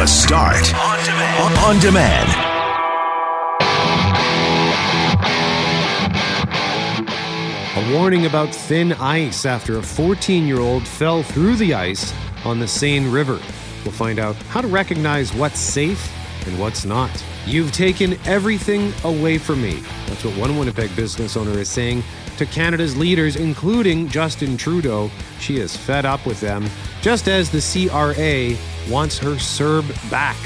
The Start on demand. On demand. A warning about thin ice after a 14 year old fell through the ice on the Seine River. We'll find out how to recognize what's safe and what's not. You've taken everything away from me. That's what one Winnipeg business owner is saying to Canada's leaders, including Justin Trudeau. She is fed up with them, just as the CRA wants her CERB back.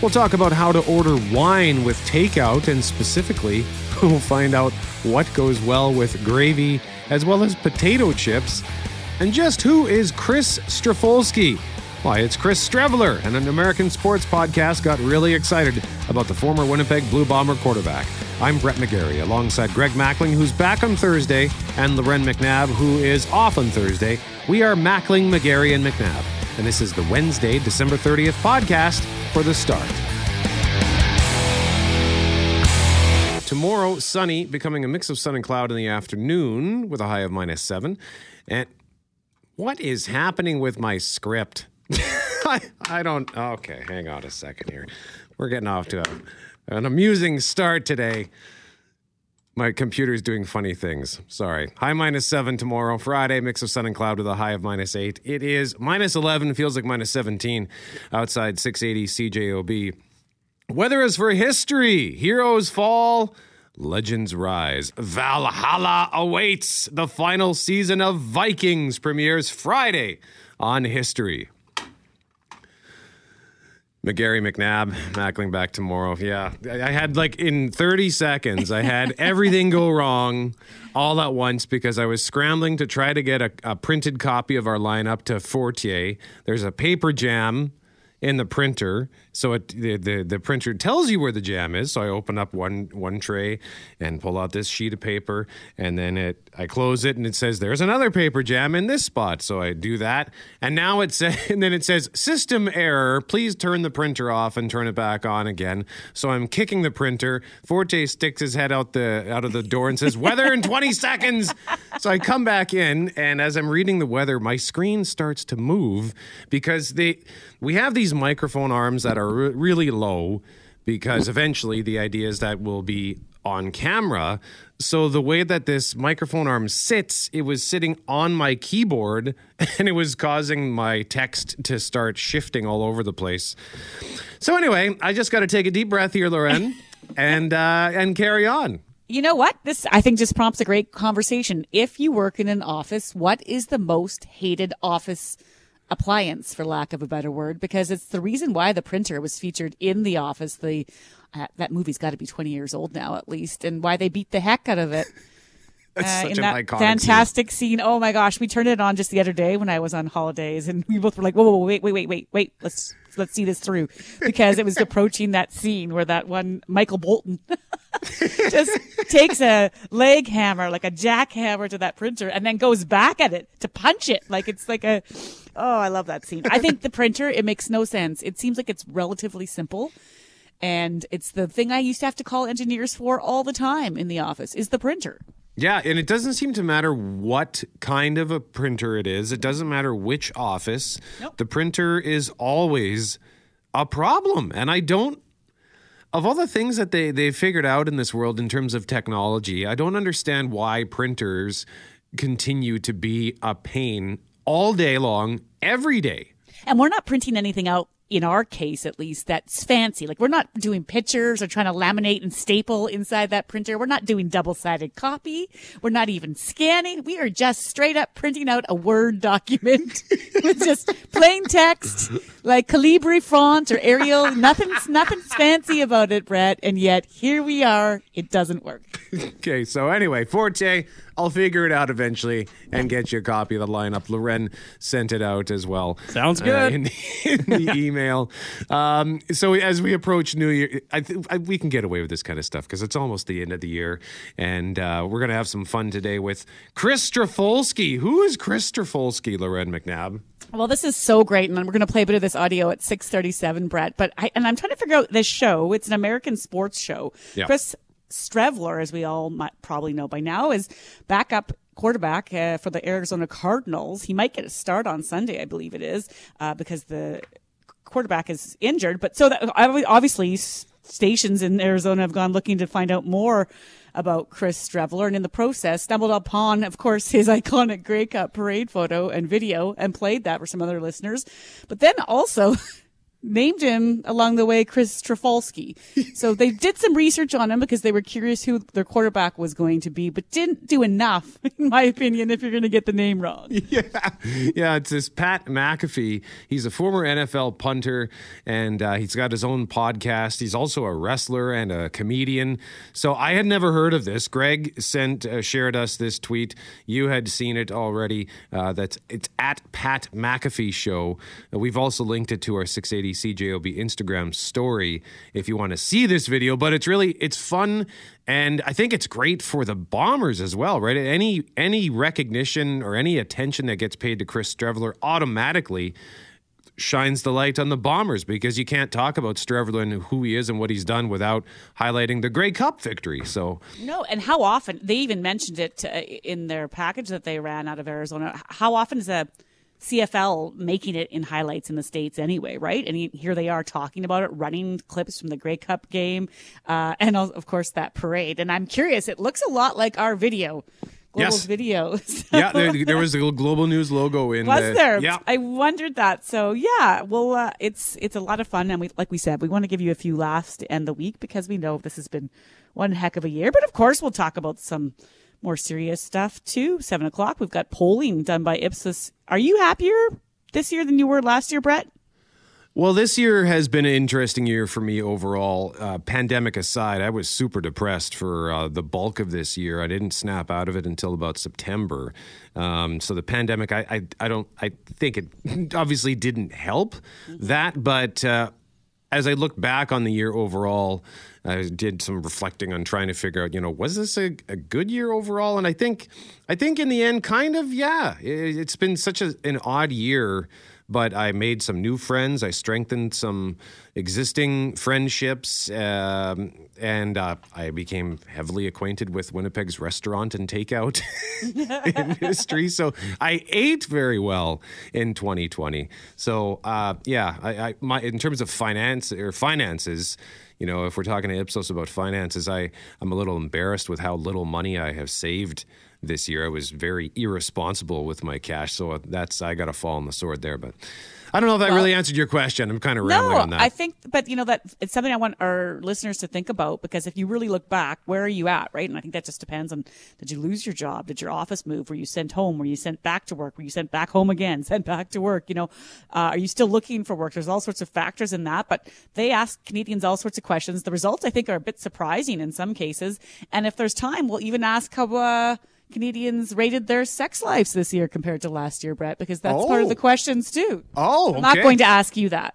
We'll talk about how to order wine with takeout, and specifically, we'll find out what goes well with gravy as well as potato chips. And just who is Chris Strafolsky? Why, it's Chris Streveler, and an American sports podcast got really excited about the former Winnipeg Blue Bomber quarterback. I'm Brett McGarry, alongside Greg Mackling, who's back on Thursday, and Lauren McNabb, who is off on Thursday. We are Mackling, McGarry, and McNabb, and this is the Wednesday, December 30th podcast for The Start. Tomorrow, sunny, becoming a mix of sun and cloud in the afternoon with a high of minus seven. And what is happening with my script? I, I don't. Okay, hang on a second here. We're getting off to a, an amusing start today. My computer is doing funny things. Sorry. High minus seven tomorrow. Friday, mix of sun and cloud with a high of minus eight. It is minus 11, feels like minus 17 outside 680 CJOB. Weather is for history. Heroes fall, legends rise. Valhalla awaits. The final season of Vikings premieres Friday on History. McGarry McNabb, Mackling back tomorrow. Yeah, I had like in 30 seconds, I had everything go wrong all at once because I was scrambling to try to get a, a printed copy of our lineup to Fortier. There's a paper jam in the printer. So it, the, the the printer tells you where the jam is. So I open up one one tray and pull out this sheet of paper, and then it I close it and it says there's another paper jam in this spot. So I do that, and now it says and then it says system error. Please turn the printer off and turn it back on again. So I'm kicking the printer. Forte sticks his head out the out of the door and says weather in 20 seconds. So I come back in, and as I'm reading the weather, my screen starts to move because they we have these microphone arms that are re- really low because eventually the idea is that we'll be on camera. So the way that this microphone arm sits, it was sitting on my keyboard and it was causing my text to start shifting all over the place. So anyway, I just got to take a deep breath here, Lauren, and uh, and carry on. You know what? This I think just prompts a great conversation. If you work in an office, what is the most hated office appliance, for lack of a better word? Because it's the reason why the printer was featured in The Office. The uh, that movie's got to be twenty years old now at least, and why they beat the heck out of it. Uh, in that fantastic scene. Oh my gosh, we turned it on just the other day when I was on holidays, and we both were like, "Whoa, whoa, whoa wait, wait, wait, wait, wait! Let's let's see this through," because it was approaching that scene where that one Michael Bolton just takes a leg hammer, like a jackhammer, to that printer, and then goes back at it to punch it, like it's like a. Oh, I love that scene. I think the printer it makes no sense. It seems like it's relatively simple. And it's the thing I used to have to call engineers for all the time in the office is the printer. Yeah, and it doesn't seem to matter what kind of a printer it is. It doesn't matter which office. Nope. The printer is always a problem. And I don't of all the things that they they figured out in this world in terms of technology, I don't understand why printers continue to be a pain all day long, every day. And we're not printing anything out in our case at least that's fancy. Like we're not doing pictures or trying to laminate and staple inside that printer. We're not doing double-sided copy. We're not even scanning. We are just straight up printing out a Word document with just plain text, like Calibri font or Arial. Nothing's nothing's fancy about it, Brett. And yet here we are. It doesn't work. Okay, so anyway, Forte, I'll figure it out eventually and get you a copy of the lineup. Lauren sent it out as well. Sounds uh, good. in, in the email. Um, so as we approach New Year, I think I, we can get away with this kind of stuff because it's almost the end of the year, and uh, we're gonna have some fun today with Chris Strafolsky. Who is Chris Strafolsky, Lauren McNabb? Well, this is so great, and we're going to play a bit of this audio at six thirty-seven, Brett. But I, and I'm trying to figure out this show. It's an American sports show. Yeah. Chris Streveler, as we all might probably know by now, is backup quarterback uh, for the Arizona Cardinals. He might get a start on Sunday, I believe it is, uh, because the quarterback is injured. But so that obviously stations in Arizona have gone looking to find out more about Chris Streveler, and in the process, stumbled upon, of course, his iconic Grey Cup parade photo and video, and played that for some other listeners. But then also named him along the way Chris Trafalski. so they did some research on him because they were curious who their quarterback was going to be, but didn't do enough, in my opinion, if you're going to get the name wrong. Yeah. Yeah. It's this Pat McAfee. He's a former NFL punter and uh, he's got his own podcast. He's also a wrestler and a comedian. So I had never heard of this. Greg sent, uh, shared us this tweet. You had seen it already. Uh, that's it's at Pat McAfee Show. we've also linked it to our 680 CJOB Instagram story if you want to see this video. But it's really it's fun, and I think it's great for the Bombers as well, right? Any any recognition or any attention that gets paid to Chris Streveler automatically shines the light on the Bombers because you can't talk about Streveler and who he is and what he's done without highlighting the Grey Cup victory. So no, and how often they even mentioned it uh, in their package that they ran out of Arizona. How often is a CFL making it in highlights in the States anyway, right? And here they are talking about it, running clips from the Grey Cup game, uh, and of course that parade. And I'm curious, it looks a lot like our video. Global's yes. videos. yeah, there, there, was a global news logo in. Was the, there? Yeah, I wondered that. So yeah, well, uh, it's it's a lot of fun, and we like we said, we want to give you a few laughs to end the week because we know this has been one heck of a year. But of course, we'll talk about some more serious stuff too. Seven o'clock, we've got polling done by Ipsos. Are you happier this year than you were last year, Brett? Well, this year has been an interesting year for me overall. Uh, pandemic aside, I was super depressed for uh, the bulk of this year. I didn't snap out of it until about September. Um, so the pandemic, I, I, I, don't, I think it obviously didn't help that. But uh, as I look back on the year overall, I did some reflecting on trying to figure out, you know, was this a, a good year overall? And I think, I think in the end, kind of, yeah. It, has been such a, an odd year, but I made some new friends. I strengthened some existing friendships, um, and uh, I became heavily acquainted with Winnipeg's restaurant and takeout industry. So I ate very well in 2020. So uh, yeah, I, I, my in terms of finance or finances you know, if we're talking to Ipsos about finances, I, I'm a little embarrassed with how little money I have saved this year. I was very irresponsible with my cash. So that's, I got to fall on the sword there. But I don't know if that well, really answered your question. I'm kind of rambling no, on that. I think, but you know, that it's something I want our listeners to think about because if you really look back, where are you at, right? And I think that just depends on did you lose your job? Did your office move? Were you sent home? Were you sent back to work? Were you sent back home again? Sent back to work? You know, uh, are you still looking for work? There's all sorts of factors in that, but they ask Canadians all sorts of questions. The results, I think, are a bit surprising in some cases. And if there's time, we'll even ask how, uh, Canadians rated their sex lives this year compared to last year, Brett, because that's oh. part of the oh. questions too. Oh, okay. I'm not going to ask you that.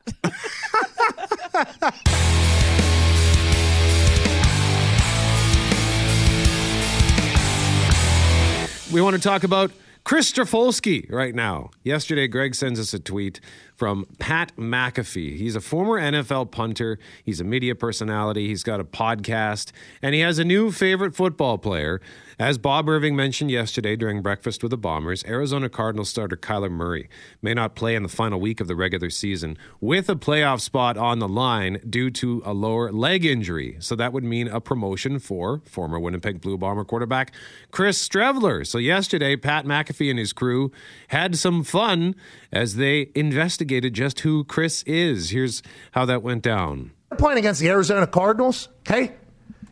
we want to talk about Chris Strafolsky right now. Yesterday, Greg sends us a tweet from Pat McAfee. He's a former NFL punter. He's a media personality. He's got a podcast, and he has a new favorite football player. As Bob Irving mentioned yesterday during Breakfast with the Bombers, Arizona Cardinals starter Kyler Murray may not play in the final week of the regular season with a playoff spot on the line due to a lower leg injury. So that would mean a promotion for former Winnipeg Blue Bomber quarterback Chris Streveler. So yesterday, Pat McAfee and his crew had some fun as they investigated just who Chris is. Here's how that went down. Playing against the Arizona Cardinals, okay?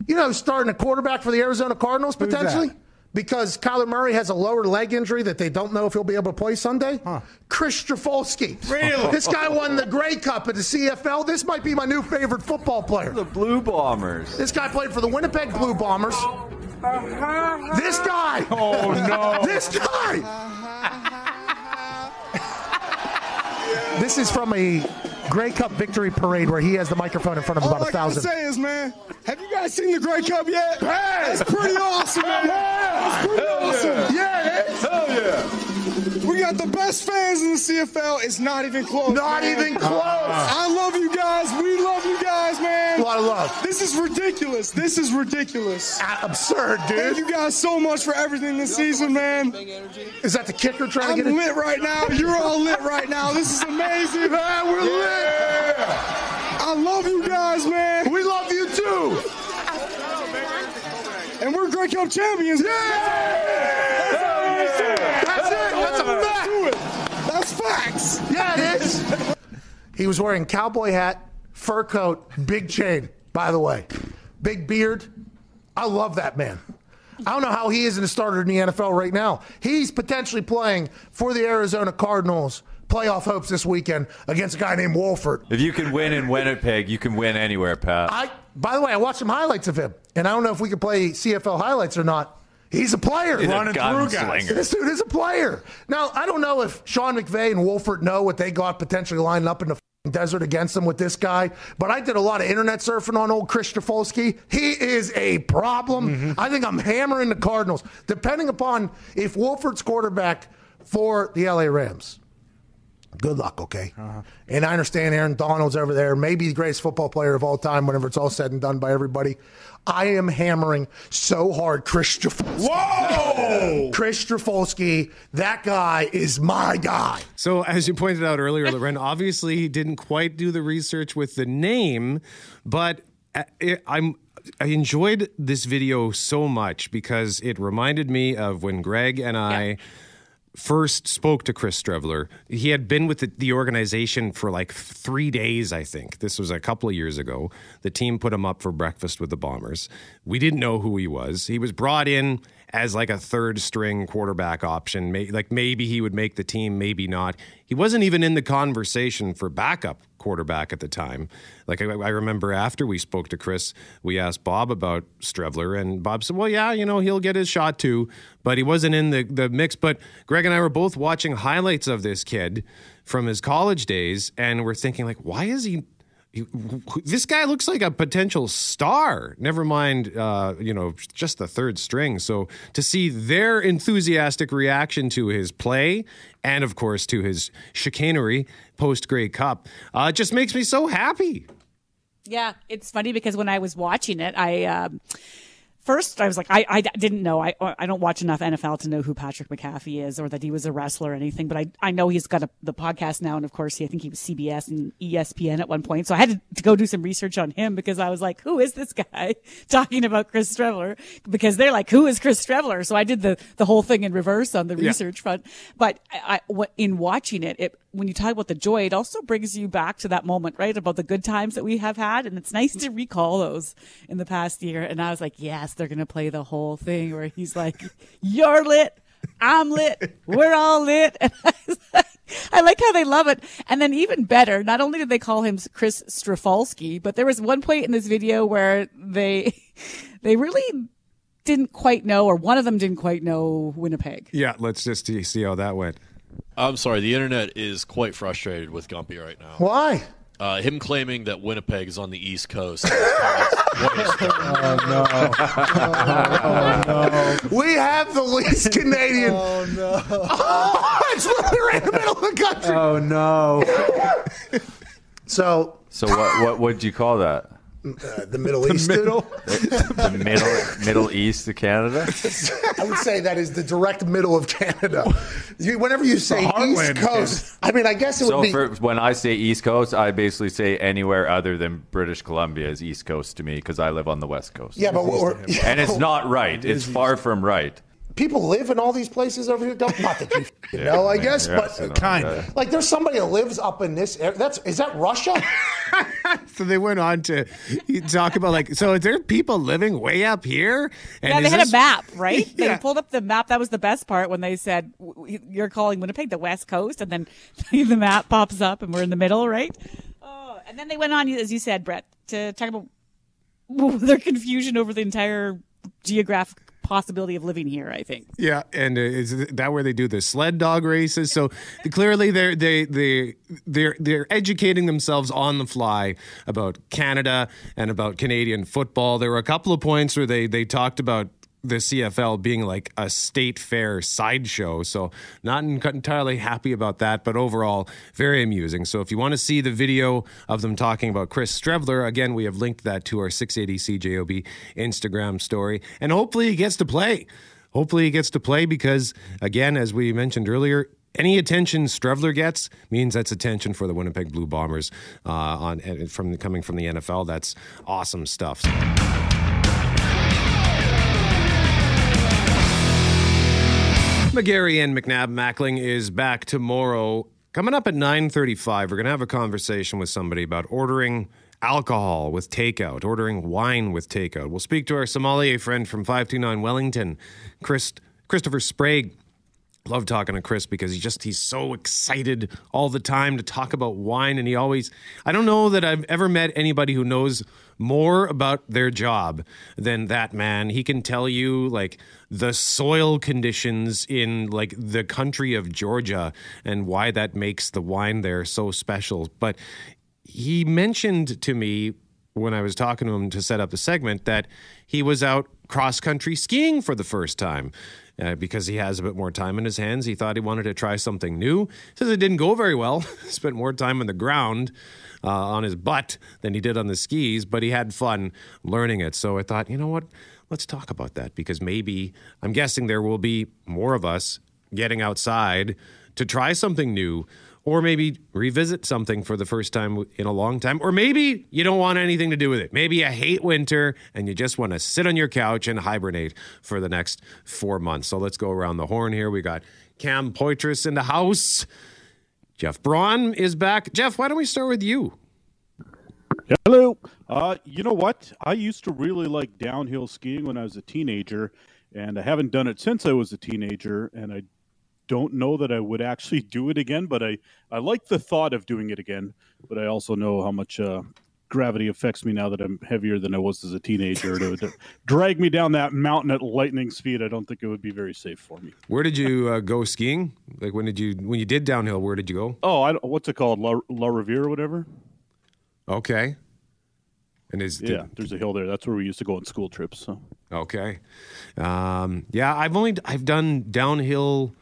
You know, starting a quarterback for the Arizona Cardinals potentially? Because Kyler Murray has a lower leg injury that they don't know if he'll be able to play Sunday. Huh. Chris Strafolsky. Really? This guy won the Grey Cup at the CFL. This might be my new favorite football player. The Blue Bombers. This guy played for the Winnipeg Blue Bombers. Uh-huh. This guy. Oh, no. this guy. Uh-huh. This is from a Grey Cup victory parade where he has the microphone in front of All about a thousand. All I say is, man, have you guys seen the Grey Cup yet? Hey, it's pretty awesome, man. Yeah, it's pretty Hell awesome. Yeah, yeah Hell yeah. We got the best fans in the CFL. It's not even close. Not man. even close. I love you guys. We love you guys, man. A lot of love. This is ridiculous. This is ridiculous. Uh, absurd, dude. Thank you guys so much for everything this season, man. Is that the kicker trying I'm to get it? lit right now. You're all lit right now. This is amazing. Man, we're yeah. lit. I love you guys, man. We love you too. And we're Grey Cup champions. Yeah! That's it. That's a fact. That's facts. Yeah, it is. He was wearing cowboy hat, fur coat, big chain. By the way, big beard. I love that man. I don't know how he isn't a starter in the NFL right now. He's potentially playing for the Arizona Cardinals playoff hopes this weekend against a guy named Wolford. If you can win in Winnipeg, you can win anywhere, Pat. I, by the way, I watched some highlights of him, and I don't know if we could play CFL highlights or not. He's a player. He's a Running through guys. This dude is a player. Now, I don't know if Sean McVay and Wolford know what they got potentially lined up in the f***ing desert against them with this guy, but I did a lot of internet surfing on old Chris Strafolsky. He is a problem. Mm-hmm. I think I'm hammering the Cardinals, depending upon if Wolford's quarterback for the LA Rams. Good luck, okay? Uh-huh. And I understand Aaron Donald's over there, maybe the greatest football player of all time, whenever it's all said and done by everybody. I am hammering so hard, Chris Strafolsky. Whoa! Chris Strafolsky, that guy is my guy. So, as you pointed out earlier, Lauren obviously he didn't quite do the research with the name, but uh, I'm. I enjoyed this video so much because it reminded me of when Greg and I first spoke to Chris Streveler. He had been with the, the organization for like three days, I think. This was a couple of years ago. The team put him up for breakfast with the Bombers. We didn't know who he was. He was brought in as like a third string quarterback option. May, like maybe he would make the team, maybe not. He wasn't even in the conversation for backup quarterback at the time. Like I, I remember after we spoke to Chris, we asked Bob about Streveler, and Bob said, "Well, yeah, you know, he'll get his shot too, but he wasn't in the the mix." But Greg and I were both watching highlights of this kid from his college days, and we're thinking, like, why is he? This guy looks like a potential star. Never mind, uh, you know, just the third string. So to see their enthusiastic reaction to his play, and of course to his chicanery post Grey Cup, uh, just makes me so happy. Yeah, it's funny because when I was watching it, I um, first I was like, I, I didn't know. I I don't watch enough NFL to know who Patrick McAfee is or that he was a wrestler or anything. But I I know he's got a, the podcast now, and of course, he, I think he was CBS and ESPN at one point. So I had to, go do some research on him because I was like, who is this guy talking about Chris Streveler? Because they're like, who is Chris Streveler? So I did the the whole thing in reverse on the research front. But I, I in watching it, it when you talk about the joy, it also brings you back to that moment, right? About the good times that we have had. And it's nice to recall those in the past year. And I was like, yes, they're going to play the whole thing where he's like, you're lit. I'm lit. We're all lit. And I, like, I like how they love it. And then even better, not only did they call him Chris Strafalski, but there was one point in this video where they, they really didn't quite know, or one of them didn't quite know Winnipeg. Yeah, let's just see see how that went. I'm sorry, the internet is quite frustrated with Gumpy right now. Why? Uh, him claiming that Winnipeg is on the East Coast. We have the least Canadian. Oh no! it's literally right in the middle of the country. Oh no! So So what? What would you call that? Uh, the Middle East. Middle. The middle Middle East of Canada? I would say that is the direct middle of Canada. You, whenever you say East Coast, I mean, I guess it would So be. for, when I say East Coast, I basically say anywhere other than British Columbia is East Coast to me because I live on the West Coast. yeah, but we're, and it's not right. It's far from right. People live in all these places over here. Don't, not that you f***ing know, I guess, but kind of. like there's somebody that lives up in this area. That's is that Russia? So they went on to talk about like, so is there people living way up here? And Yeah, they had this- a map, right? Yeah. They pulled up the map. That was the best part when they said w- w- you're calling Winnipeg the West Coast, and then the map pops up, and we're in the middle, right? Oh, and then they went on, as you said, Brett, to talk about their confusion over the entire geographic possibility of living here. I think. Yeah, and uh, is that where they do the sled dog races? So clearly, they're they they they're they're educating themselves on the fly about Canada and about Canadian football. There were a couple of points where they they talked about the CFL being like a state fair sideshow. So not entirely happy about that, but overall very amusing. So if you want to see the video of them talking about Chris Streveler, again, we have linked that to our 680 CJOB Instagram story, and hopefully he gets to play. Hopefully he gets to play because, again, as we mentioned earlier, any attention Streveler gets means that's attention for the Winnipeg Blue Bombers uh, on from coming from the NFL. That's awesome stuff. McGarry and McNabb Mackling is back tomorrow. Coming up at 9:35, we're going to have a conversation with somebody about ordering alcohol with takeout, ordering wine with takeout. We'll speak to our sommelier friend from 529 Wellington, Chris, Christopher Sprague. Love talking to Chris because he just he's so excited all the time to talk about wine and he always I don't know that I've ever met anybody who knows more about their job than that man. He can tell you like the soil conditions in like the country of Georgia and why that makes the wine there so special. But he mentioned to me when I was talking to him to set up the segment that he was out cross country skiing for the first time. Uh, because he has a bit more time in his hands, he thought he wanted to try something new. Says it didn't go very well. Spent more time on the ground uh, on his butt than he did on the skis, but he had fun learning it. So I thought, you know what? Let's talk about that because maybe I'm guessing there will be more of us getting outside to try something new or maybe revisit something for the first time in a long time. Or maybe you don't want anything to do with it. Maybe you hate winter and you just want to sit on your couch and hibernate for the next four months. So let's go around the horn here. We got Cam Poitras in the house. Jeff Braun is back. Jeff, why don't we start with you? Hello. Uh, you know what? I used to really like downhill skiing when I was a teenager, and I haven't done it since I was a teenager, and I don't know that I would actually do it again, but I, I like the thought of doing it again. But I also know how much uh, gravity affects me now that I'm heavier than I was as a teenager. to, to drag me down that mountain at lightning speed, I don't think it would be very safe for me. Where did you uh, go skiing? Like when did you when you did downhill? Where did you go? Oh, I, what's it called? La, La Riviera or whatever. Okay. And is yeah, did, there's a hill there. That's where we used to go on school trips. So okay, um, yeah, I've only I've done downhill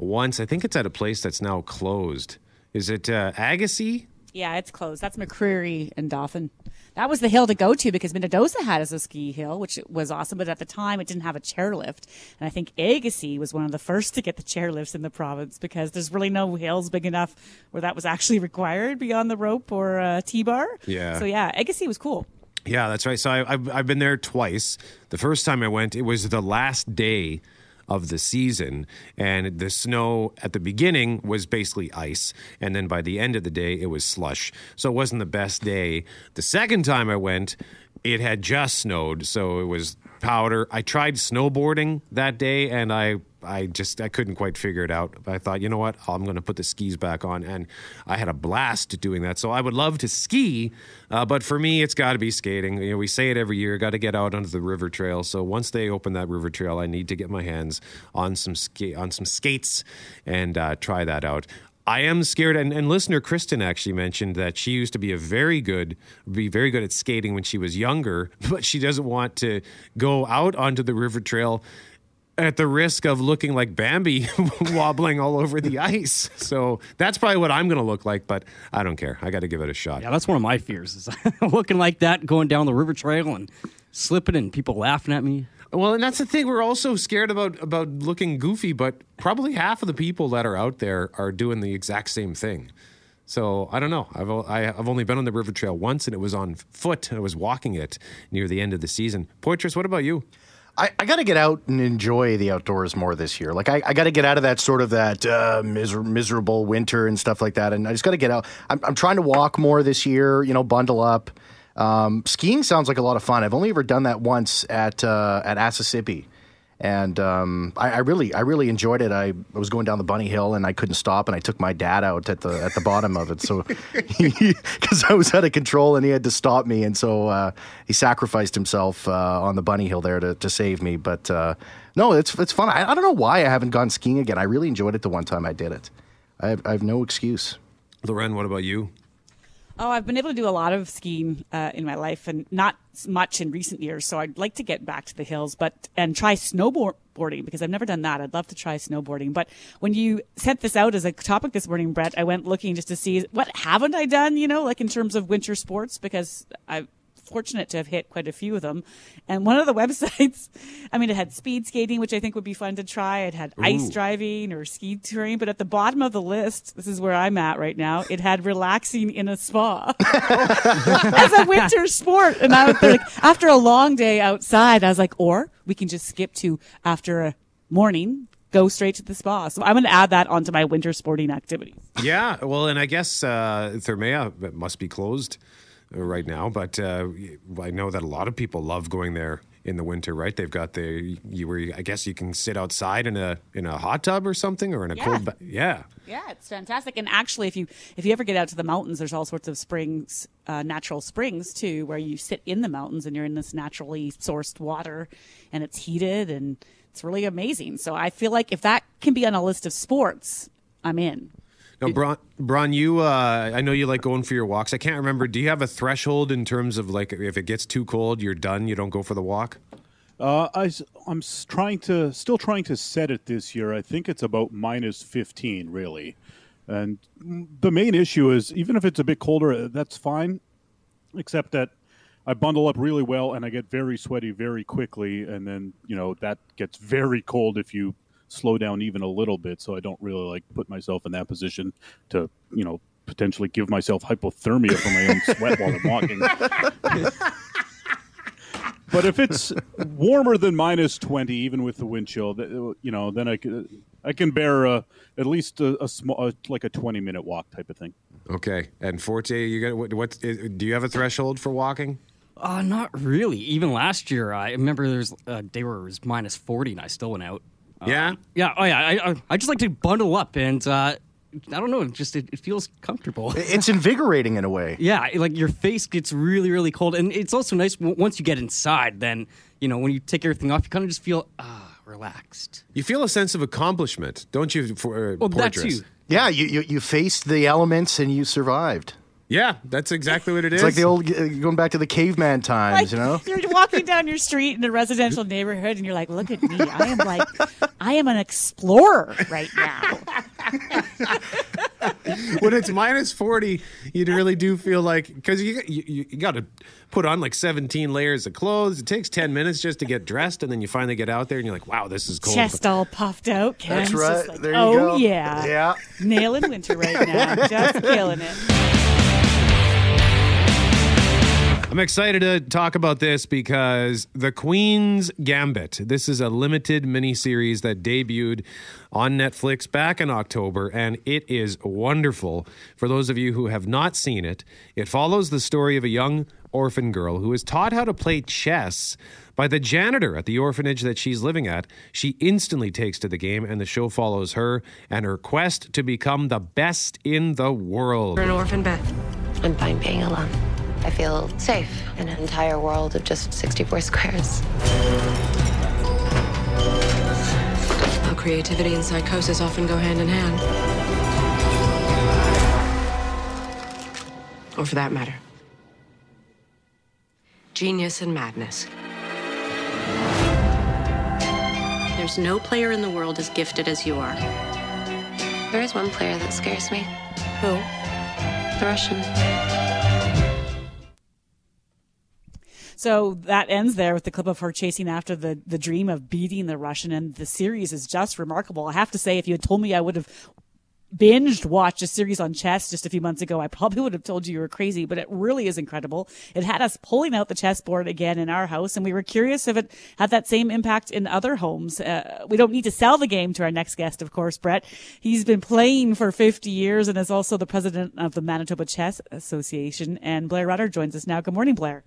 once. I think it's at a place that's now closed. Is it uh, Agassiz? Yeah, it's closed. That's McCreary and Dauphin. That was the hill to go to because Minnedosa had as a ski hill, which was awesome. But at the time, it didn't have a chairlift. And I think Agassiz was one of the first to get the chairlifts in the province because there's really no hills big enough where that was actually required beyond the rope or uh, T-bar. Yeah. So yeah, Agassiz was cool. Yeah, that's right. So I, I've, I've been there twice. The first time I went, it was the last day of the season. And the snow at the beginning was basically ice. And then by the end of the day, it was slush. So it wasn't the best day. The second time I went, it had just snowed. So it was powder. I tried snowboarding that day and I I just I couldn't quite figure it out. I thought, you know what, I'm going to put the skis back on, and I had a blast doing that. So I would love to ski, uh, but for me, it's got to be skating. You know, we say it every year, got to get out onto the river trail. So once they open that river trail, I need to get my hands on some skate on some skates and uh, try that out. I am scared, and, and listener Kristen actually mentioned that she used to be a very good, be very good at skating when she was younger, but she doesn't want to go out onto the river trail at the risk of looking like Bambi wobbling all over the ice. So that's probably what I'm going to look like, but I don't care. I got to give it a shot. Yeah, that's one of my fears is looking like that going down the river trail and slipping and people laughing at me. Well, and that's the thing. We're also scared about about looking goofy, but probably half of the people that are out there are doing the exact same thing. So I don't know. I've I've only been on the river trail once, and it was on foot. I was walking it near the end of the season. Poitras, what about you? I, I got to get out and enjoy the outdoors more this year. Like I, I got to get out of that sort of that uh, miser- miserable winter and stuff like that. And I just got to get out. I'm, I'm trying to walk more this year. You know, bundle up. Um, skiing sounds like a lot of fun. I've only ever done that once at uh, at Asessippi and um, I, I, really I really enjoyed it. I, I, was going down the bunny hill and I couldn't stop, and I took my dad out at the at the bottom of it, so because I was out of control and he had to stop me, and so uh, he sacrificed himself uh, on the bunny hill there to, to save me. But uh, no, it's it's fun. I, I, don't know why I haven't gone skiing again. I really enjoyed it the one time I did it. I have, I have no excuse. Lauren, what about you? Oh, I've been able to do a lot of skiing uh, in my life, and not much in recent years. So I'd like to get back to the hills, but and try snowboarding because I've never done that. I'd love to try snowboarding. But when you sent this out as a topic this morning, Brett, I went looking just to see what haven't I done. You know, like in terms of winter sports, because I fortunate to have hit quite a few of them. And one of the websites, I mean, it had speed skating, which I think would be fun to try. It had ice driving or ski touring. But at the bottom of the list, this is where I'm at right now, it had relaxing in a spa as a winter sport. And I was like, after a long day outside, I was like, or we can just skip to after a morning, go straight to the spa. So I'm going to add that onto my winter sporting activities. Yeah, well, and I guess uh, Thermea must be closed right now, but uh, I know that a lot of people love going there in the winter, right? They've got the you where I guess you can sit outside in a in a hot tub or something or in a Yeah. cold ba- yeah. Yeah, it's fantastic. And actually, if you if you ever get out to the mountains, there's all sorts of springs, uh, natural springs too, where you sit in the mountains and you're in this naturally sourced water, and it's heated and it's really amazing. So I feel like if that can be on a list of sports, I'm in. Now, Braun, Braun, you uh, I know you like going for your walks. I can't remember. Do you have a threshold in terms of like if it gets too cold, you're done. You don't go for the walk. Uh, I, am trying to, still trying to set it this year. I think it's about minus 15, really. And the main issue is even if it's a bit colder, uh, that's fine, except that I bundle up really well and I get very sweaty very quickly. And then, you know, that gets very cold if you slow down even a little bit. So I don't really like put myself in that position to, you know, potentially give myself hypothermia from my own sweat while I'm walking. But if it's warmer than minus twenty, even with the wind chill, you know, then I can I can bear uh, at least a, a small, uh, like a twenty minute walk type of thing. Okay, and Forte, you got what? what do you have a threshold for walking? Uh, not really. Even last year, I remember there was a day where it was minus 40 and I still went out. Uh, Yeah? Yeah. Oh, yeah. I, I, I just like to bundle up and, uh, I don't know, it just it, it feels comfortable. It's invigorating in a way. Yeah, like your face gets really, really cold, and it's also nice w- once you get inside. Then you know when you take everything off, you kind of just feel ah relaxed. You feel a sense of accomplishment, don't you? For uh, Well, that portraits? too. Yeah, you, you you faced the elements and you survived. Yeah, that's exactly what it is. It's like the old uh, going back to the caveman times, you know. You're walking down your street in a residential neighborhood, and you're like, "Look at me! I am like, I am an explorer right now." when it's minus 40 you really do feel like because you, you, you got to put on like 17 layers of clothes it takes 10 minutes just to get dressed and then you finally get out there and you're like wow this is cold Chest all puffed out. That's right. like, There you oh go. yeah, Yeah. nailing winter right now, just killing it. I'm excited to talk about this because The Queen's Gambit. This is a limited miniseries that debuted on Netflix back in October, and it is wonderful. For those of you who have not seen it, it follows the story of a young orphan girl who is taught how to play chess by the janitor at the orphanage that she's living at. She instantly takes to the game, and the show follows her and her quest to become the best in the world. You're an orphan, Beth. I'm fine being alone. I feel safe in an entire world of just 64 squares. How creativity and psychosis often go hand in hand. Or for that matter, genius and madness. There's no player in the world as gifted as you are. There is one player that scares me. Who? The Russian. So that ends there with the clip of her chasing after the, the dream of beating the Russian, and the series is just remarkable. I have to say, if you had told me I would have binged watched a series on chess just a few months ago, I probably would have told you you were crazy, but it really is incredible. It had us pulling out the chessboard again in our house, and we were curious if it had that same impact in other homes. Uh, we don't need to sell the game to our next guest, of course, Brett. He's been playing for 50 years and is also the president of the Manitoba Chess Association. And Blair Rutter joins us now. Good morning, Blair.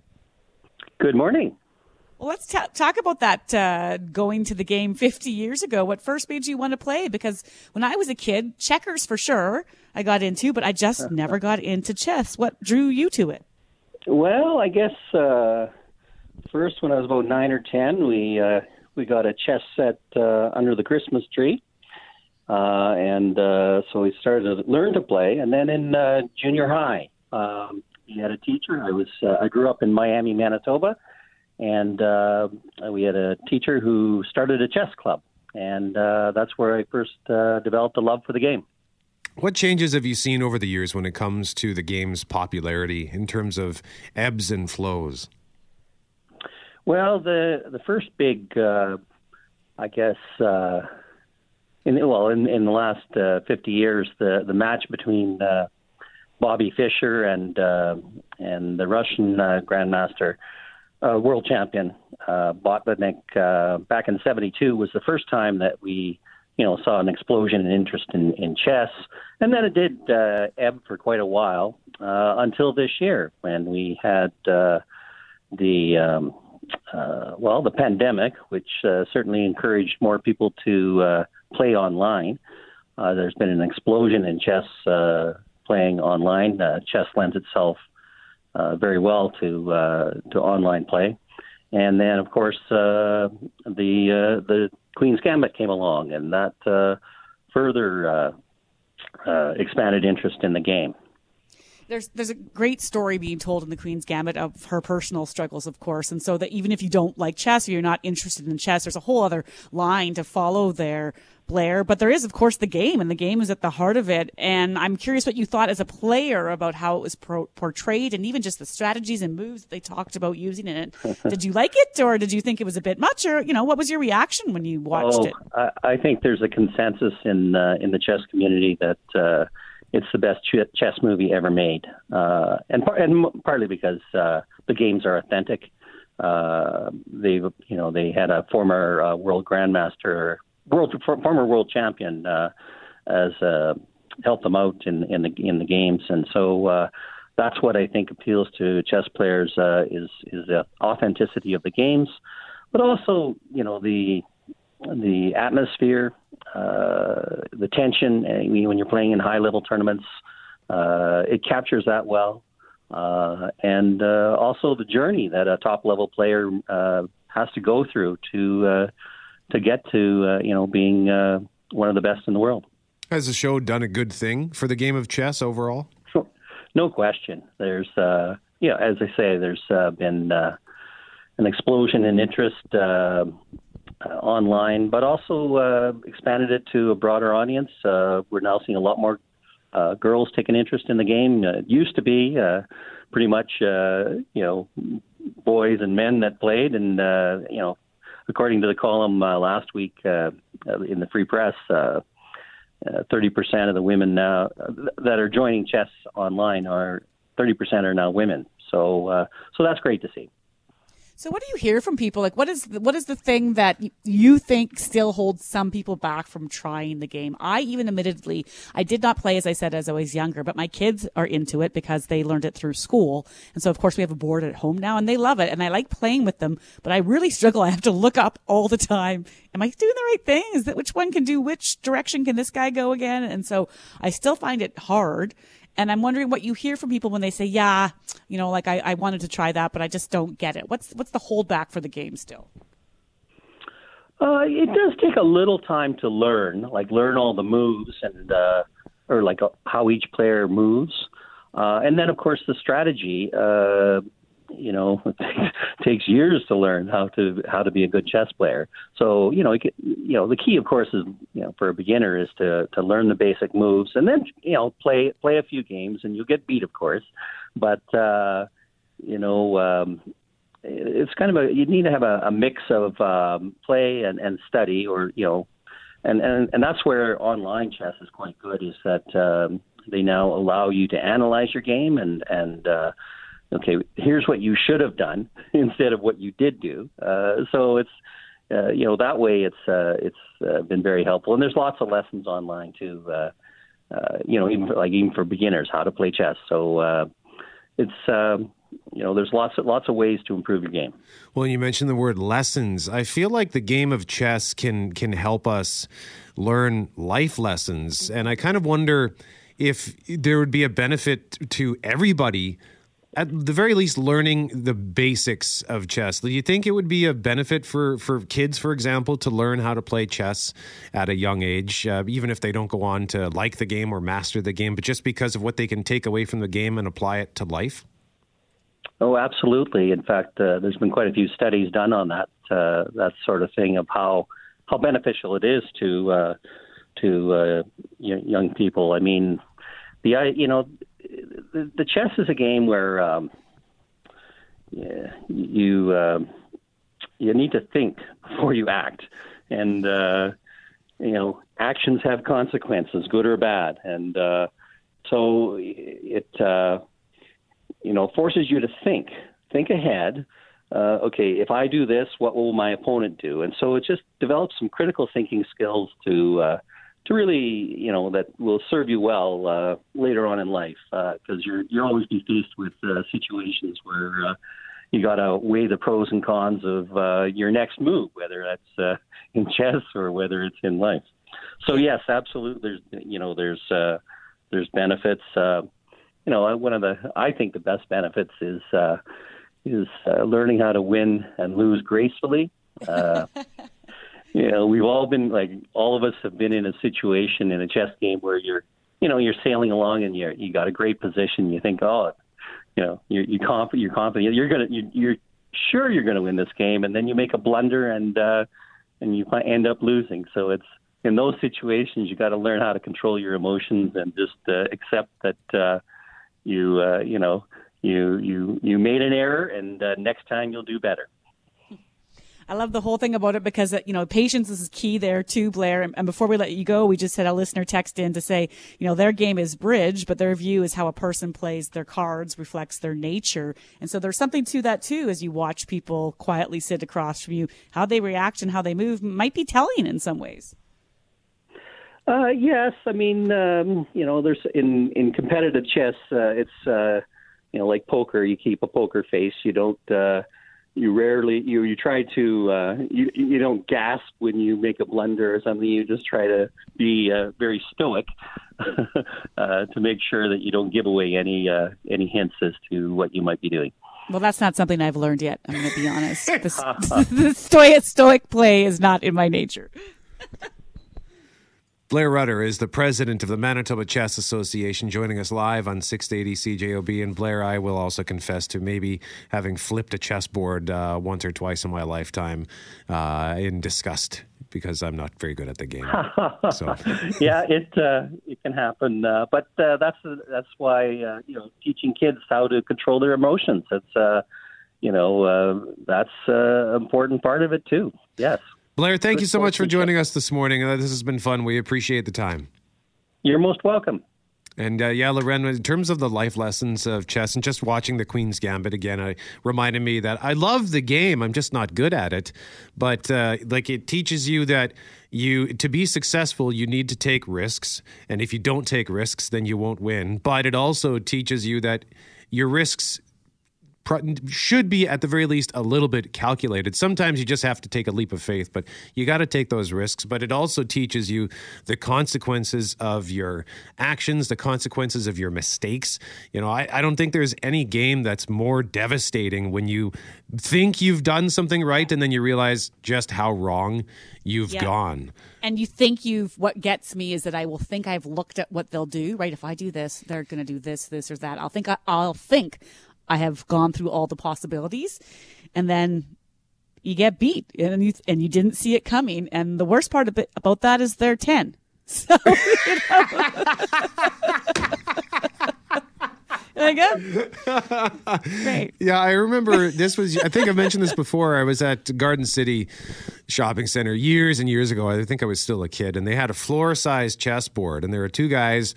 Good morning. Well, let's ta talk about that uh, going to the game 50 years ago. What first made you want to play? Because when I was a kid, checkers for sure I got into, but I just never got into chess. What drew you to it? Well, I guess uh, first when I was about nine or ten, we uh, we got a chess set uh, under the Christmas tree, uh, and uh, so we started to learn to play. And then in uh, junior high, um, we had a teacher. I was uh, I grew up in Miami, Manitoba, and uh, we had a teacher who started a chess club, and uh, that's where I first uh, developed a love for the game. What changes have you seen over the years when it comes to the game's popularity in terms of ebbs and flows? Well, the the first big, uh, I guess, uh, in well, in, in the last uh, 50 years, the the match between uh, Bobby Fischer and uh, and the Russian uh, Grandmaster, uh, world champion uh, Botvinnik, uh, back in '72 was the first time that we, you know, saw an explosion in interest in, in chess, and then it did uh, ebb for quite a while uh, until this year when we had uh, the um, uh, well, the pandemic, which uh, certainly encouraged more people to uh, play online. Uh, there's been an explosion in chess uh, playing online. Uh, chess lends itself uh, very well to uh, to online play, and then of course uh, the uh, the Queen's Gambit came along, and that uh, further uh, uh, expanded interest in the game. There's there's a great story being told in the Queen's Gambit of her personal struggles, of course, and so that even if you don't like chess or you're not interested in chess, there's a whole other line to follow there, Blair. But there is, of course, the game, and the game is at the heart of it. And I'm curious what you thought as a player about how it was pro- portrayed, and even just the strategies and moves that they talked about using in it. did you like it, or did you think it was a bit much, or you know, what was your reaction when you watched oh, it? I, I think there's a consensus in uh, in the chess community that uh, it's the best ch- chess movie ever made, uh, and par- and m- partly because uh, the games are authentic. Uh, they you know they had a former uh, world grandmaster, world former world champion uh, as uh, help them out in in the in the games, and so. Uh, that's what I think appeals to chess players uh, is is the authenticity of the games, but also you know the the atmosphere, uh, the tension. I mean, when you're playing in high level tournaments, uh, it captures that well, uh, and uh, also the journey that a top level player uh, has to go through to uh, to get to uh, you know being uh, one of the best in the world. Has the show done a good thing for the game of chess overall? Sure. No question. There's, uh, you know, as I say, there's uh, been uh, an explosion in interest uh, uh, online, but also uh, expanded it to a broader audience. Uh, we're now seeing a lot more uh, girls take an interest in the game. Uh, it used to be uh, pretty much, uh, you know, boys and men that played, and uh, you know, according to the column uh, last week uh, in the Free Press. Uh, thirty percent of the women now that are joining chess online are thirty percent are now women. So, uh, so that's great to see. So, what do you hear from people? Like, what is the, what is the thing that you think still holds some people back from trying the game? I even admittedly, I did not play as I said as I was younger, but my kids are into it because they learned it through school, and so of course we have a board at home now, and they love it, and I like playing with them. But I really struggle. I have to look up all the time. Am I doing the right thing? Is that which one can do which direction can this guy go again? And so I still find it hard. And I'm wondering what you hear from people when they say, "Yeah, you know, like I, I wanted to try that, but I just don't get it." What's what's the holdback for the game still? Uh, it does take a little time to learn, like learn all the moves and uh, or like uh, how each player moves, uh, and then of course the strategy. Uh, you know, takes years to learn how to how to be a good chess player. So you know, you, know, the key, of course, is you know for a beginner is to to learn the basic moves and then you know play play a few games and you'll get beat, of course, but uh, you know. Um, it's kind of a you need to have a, a mix of um, play and, and study, or you know, and, and and that's where online chess is quite good. Is that um, they now allow you to analyze your game and and uh, okay, here's what you should have done instead of what you did do. Uh, so it's uh, you know that way it's uh, it's uh, been very helpful, and there's lots of lessons online too. Uh, uh, you know, even for, like even for beginners, how to play chess. So uh, it's um, you know, there's lots of lots of ways to improve your game. Well, you mentioned the word lessons. I feel like the game of chess can can help us learn life lessons, and I kind of wonder if there would be a benefit to everybody at the very least learning the basics of chess. Do you think it would be a benefit for, for kids, for example, to learn how to play chess at a young age, uh, even if they don't go on to like the game or master the game, but just because of what they can take away from the game and apply it to life? Oh, absolutely. In fact, uh, there's been quite a few studies done on that uh, that sort of thing of how how beneficial it is to uh, to uh, young people. I mean, the you know, the, chess is a game where um, yeah, you uh, you need to think before you act, and uh, you know, actions have consequences, good or bad, and uh, so it uh, you know forces you to think, think ahead. Uh, okay, if I do this, what will my opponent do? And so it just develops some critical thinking skills to uh, to really, you know, that will serve you well uh, later on in life because you're you're always be faced with uh, situations where uh, you got to weigh the pros and cons of uh, your next move, whether that's uh, in chess or whether it's in life. So yes, absolutely. There's you know there's uh, there's benefits. Uh, you know, one of the I think the best benefits is uh, is uh, learning how to win and lose gracefully. Uh, you know, we've all been like all of us have been in a situation in a chess game where you're, you know, you're sailing along and you're you got a great position. You think, oh, you know, you're you confident, you're confident, you're gonna, you, you're sure you're going to win this game, and then you make a blunder and uh, and you end up losing. So it's in those situations you got to learn how to control your emotions and just uh, accept that uh, you uh, you know you you you made an error, and uh, next time you'll do better. I love the whole thing about it because, you know, patience is key there too, Blair. And, and before we let you go, we just had a listener text in to say, you know, their game is bridge, but their view is how a person plays their cards reflects their nature. And so there's something to that too, as you watch people quietly sit across from you, how they react and how they move might be telling in some ways. Uh, yes, I mean, um, you know, there's in in competitive chess, uh, it's uh, you know like poker. You keep a poker face. You don't. Uh, you rarely you you try to uh, you you don't gasp when you make a blunder or something. You just try to be uh, very stoic uh, to make sure that you don't give away any uh, any hints as to what you might be doing. Well, that's not something I've learned yet. I'm going to be honest. The, the stoic, stoic play is not in my nature. Blair Rudder is the president of the Manitoba Chess Association, joining us live on 680 CJOB. And Blair, I will also confess to maybe having flipped a chessboard uh, once or twice in my lifetime uh, in disgust because I'm not very good at the game. so. yeah, it uh, it can happen, uh, but uh, that's that's why uh, you know teaching kids how to control their emotions. It's uh, you know uh, that's an important part of it too. Yes. Blair, thank you so much for joining us this morning. Uh, this has been fun. We appreciate the time. You're most welcome. And uh, yeah, Lauren, in terms of the life lessons of chess and just watching the Queen's Gambit again, I reminded me that I love the game. I'm just not good at it. But uh, like it teaches you that you to be successful, you need to take risks. And if you don't take risks, then you won't win. But it also teaches you that your risks should be at the very least a little bit calculated. Sometimes you just have to take a leap of faith, but you got to take those risks. But it also teaches you the consequences of your actions, the consequences of your mistakes. You know, I, I don't think there's any game that's more devastating when you think you've done something right and then you realize just how wrong you've yeah. gone. And you think you've, what gets me is that I will think I've looked at what they'll do, right? If I do this, they're going to do this, this, or that. I'll think, I'll think I have gone through all the possibilities, and then you get beat, and you and you didn't see it coming. And the worst part it, about that is they're ten. So, you know. Great. Yeah, I remember this was, I think I mentioned this before. I was at Garden City Shopping Center years and years ago. I think I was still a kid, and they had a floor sized chessboard, and there were two guys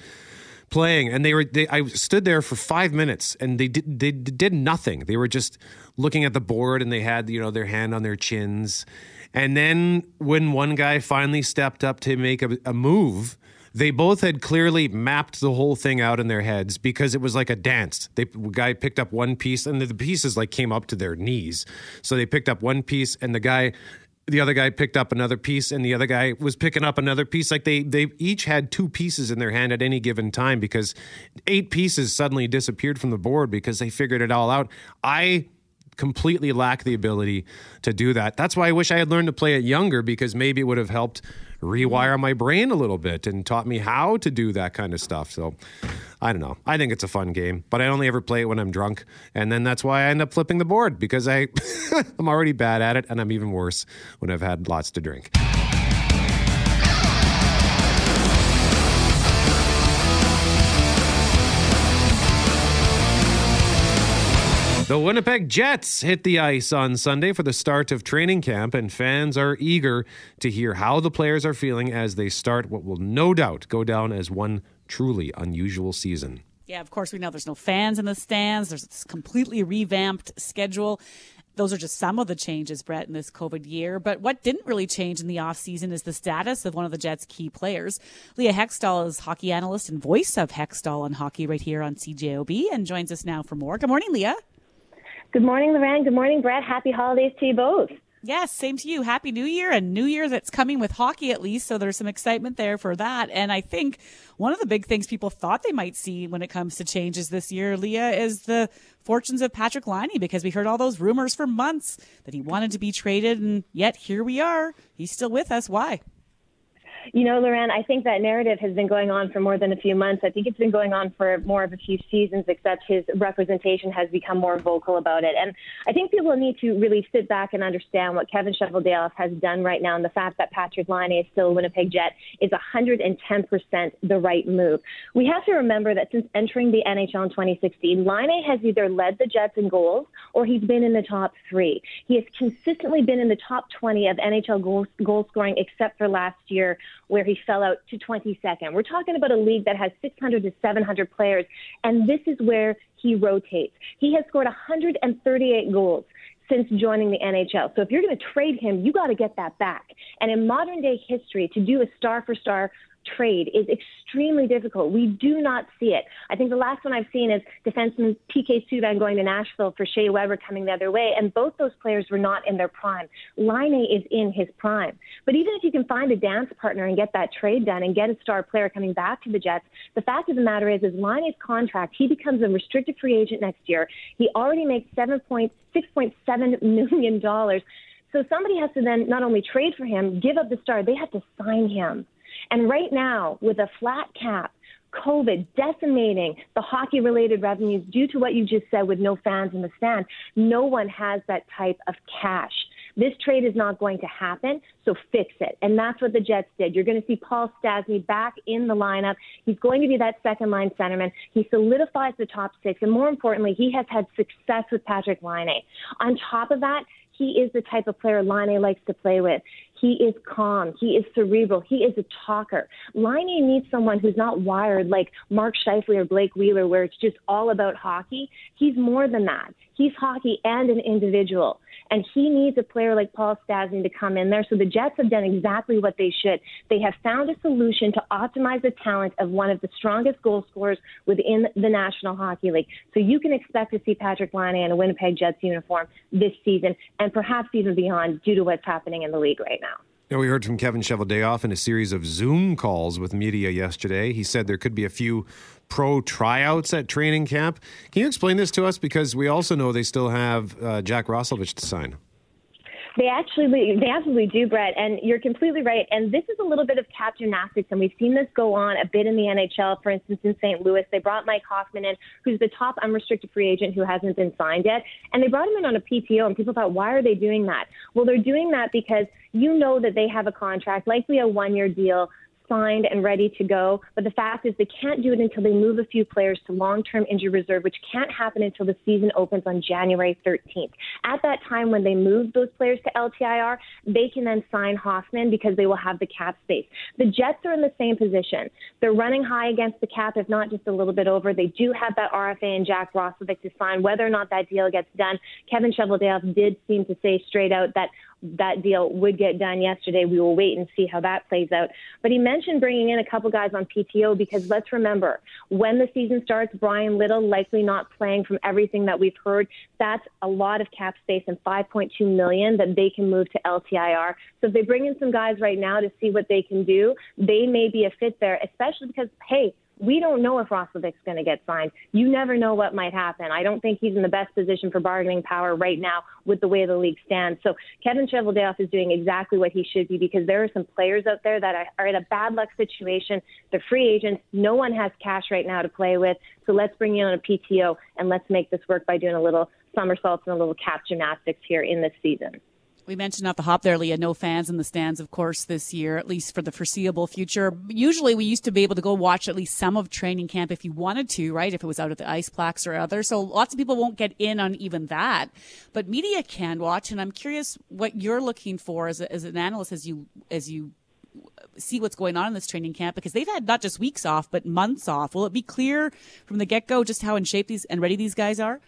playing, and they were. They, I stood there for five minutes, and they did. They did nothing. They were just looking at the board, and they had you know their hand on their chins. And then when one guy finally stepped up to make a, a move, they both had clearly mapped the whole thing out in their heads because it was like a dance. They the guy picked up one piece, and the, the pieces like came up to their knees. So they picked up one piece, and the guy the other guy picked up another piece and the other guy was picking up another piece. Like they they each had two pieces in their hand at any given time because eight pieces suddenly disappeared from the board because they figured it all out. I completely lack the ability to do that. That's why i wish i had learned to play it younger because maybe it would have helped rewire my brain a little bit and taught me how to do that kind of stuff. So I don't know. I think it's a fun game, but I only ever play it when I'm drunk. And then that's why I end up flipping the board because I I'm already bad at it and I'm even worse when I've had lots to drink. The Winnipeg Jets hit the ice on Sunday for the start of training camp, and fans are eager to hear how the players are feeling as they start what will no doubt go down as one truly unusual season. Yeah, of course, we know there's no fans in the stands. There's this completely revamped schedule. Those are just some of the changes, Brett, in this COVID year. But what didn't really change in the offseason is the status of one of the Jets' key players. Leah Hextall is hockey analyst and voice of Hextall on hockey right here on CJOB and joins us now for more. Good morning, Leah. Good morning, Lorraine. Good morning, Brett. Happy holidays to you both. Yes, same to you. Happy New Year and New Year that's coming with hockey at least. So there's some excitement there for that. And I think one of the big things people thought they might see when it comes to changes this year, Leah, is the fortunes of Patrick Laine because we heard all those rumors for months that he wanted to be traded. And yet here we are. He's still with us. Why? You know, Lauren, I think that narrative has been going on for more than a few months. I think it's been going on for more of a few seasons, except his representation has become more vocal about it. And I think people need to really sit back and understand what Kevin Cheveldayoff has done right now and the fact that Patrick Laine is still a Winnipeg Jet is 110% the right move. We have to remember that since entering the NHL in 2016, Laine has either led the Jets in goals or he's been in the top three. He has consistently been in the top 20 of NHL goal, goal scoring, except for last year where he fell out to 22nd. We're talking about a league that has 600 to 700 players, and this is where he rotates. He has scored 138 goals since joining the NHL. So if you're going to trade him, you got to get that back. And in modern day history, to do a star for star trade is extremely difficult. We do not see it. I think the last one I've seen is defenseman PK Subban going to Nashville for Shea Weber coming the other way, and both those players were not in their prime. Laine is in his prime. But even if you can find a dance partner and get that trade done and get a star player coming back to the Jets, the fact of the matter is, is Laine's contract, he becomes a restricted free agent next year. He already makes seven point six point seven million dollars. So somebody has to then not only trade for him, give up the star, they have to sign him. And right now, with a flat cap, COVID decimating the hockey related revenues due to what you just said with no fans in the stand, no one has that type of cash. This trade is not going to happen, so fix it. And that's what the Jets did. You're going to see Paul Stastny back in the lineup. He's going to be that second line centerman. He solidifies the top six, and more importantly, he has had success with Patrick Laine. On top of that, he is the type of player Laine likes to play with. He is calm. He is cerebral. He is a talker. Laine needs someone who's not wired like Mark Scheifele or Blake Wheeler, where it's just all about hockey. He's more than that. He's hockey and an individual. And he needs a player like Paul Stastny to come in there. So the Jets have done exactly what they should. They have found a solution to optimize the talent of one of the strongest goal scorers within the National Hockey League. So you can expect to see Patrick Laine in a Winnipeg Jets uniform this season and perhaps even beyond due to what's happening in the league right now. Now, we heard from Kevin Cheveldayoff in a series of Zoom calls with media yesterday. He said there could be a few pro tryouts at training camp. Can you explain this to us? Because we also know they still have uh, Jack Roslovic to sign. They actually, they absolutely do, Brett, and you're completely right. And this is a little bit of cap gymnastics, and we've seen this go on a bit in the NHL. For instance, in St. Louis, they brought Mike Hoffman in, who's the top unrestricted free agent who hasn't been signed yet, and they brought him in on a PTO. And people thought, why are they doing that? Well, they're doing that because you know that they have a contract, likely a one-year deal signed and ready to go. But the fact is, they can't do it until they move a few players to long term injury reserve, which can't happen until the season opens on January 13th. At that time, when they move those players to LTIR, they can then sign Hoffman because they will have the cap space. The Jets are in the same position. They're running high against the cap, if not just a little bit over. They do have that RFA and Jack Roslovic to sign. Whether or not that deal gets done, Kevin Cheveldayoff did seem to say straight out that that deal would get done yesterday. We will wait and see how that plays out. But he mentioned bringing in a couple guys on PTO because let's remember when the season starts, Bryan Little likely not playing from everything that we've heard. That's a lot of cap space and 5.2 million that they can move to LTIR. So if they bring in some guys right now to see what they can do, they may be a fit there, especially because, hey, we don't know if Roslovic's going to get signed. You never know what might happen. I don't think he's in the best position for bargaining power right now with the way the league stands. So Kevin Cheveldayoff is doing exactly what he should be because there are some players out there that are in a bad luck situation. They're free agents. No one has cash right now to play with. So let's bring you on a PTO and let's make this work by doing a little somersaults and a little cap gymnastics here in this season. We mentioned off the hop there, Leah, no fans in the stands, of course, this year, at least for the foreseeable future. Usually we used to be able to go watch at least some of training camp if you wanted to, right? If it was out at the Iceplex or other. So lots of people won't get in on even that. But media can watch, and I'm curious what you're looking for as, a, as an analyst as you, as you see what's going on in this training camp because they've had not just weeks off, but months off. Will it be clear from the get go just how in shape these and ready these guys are?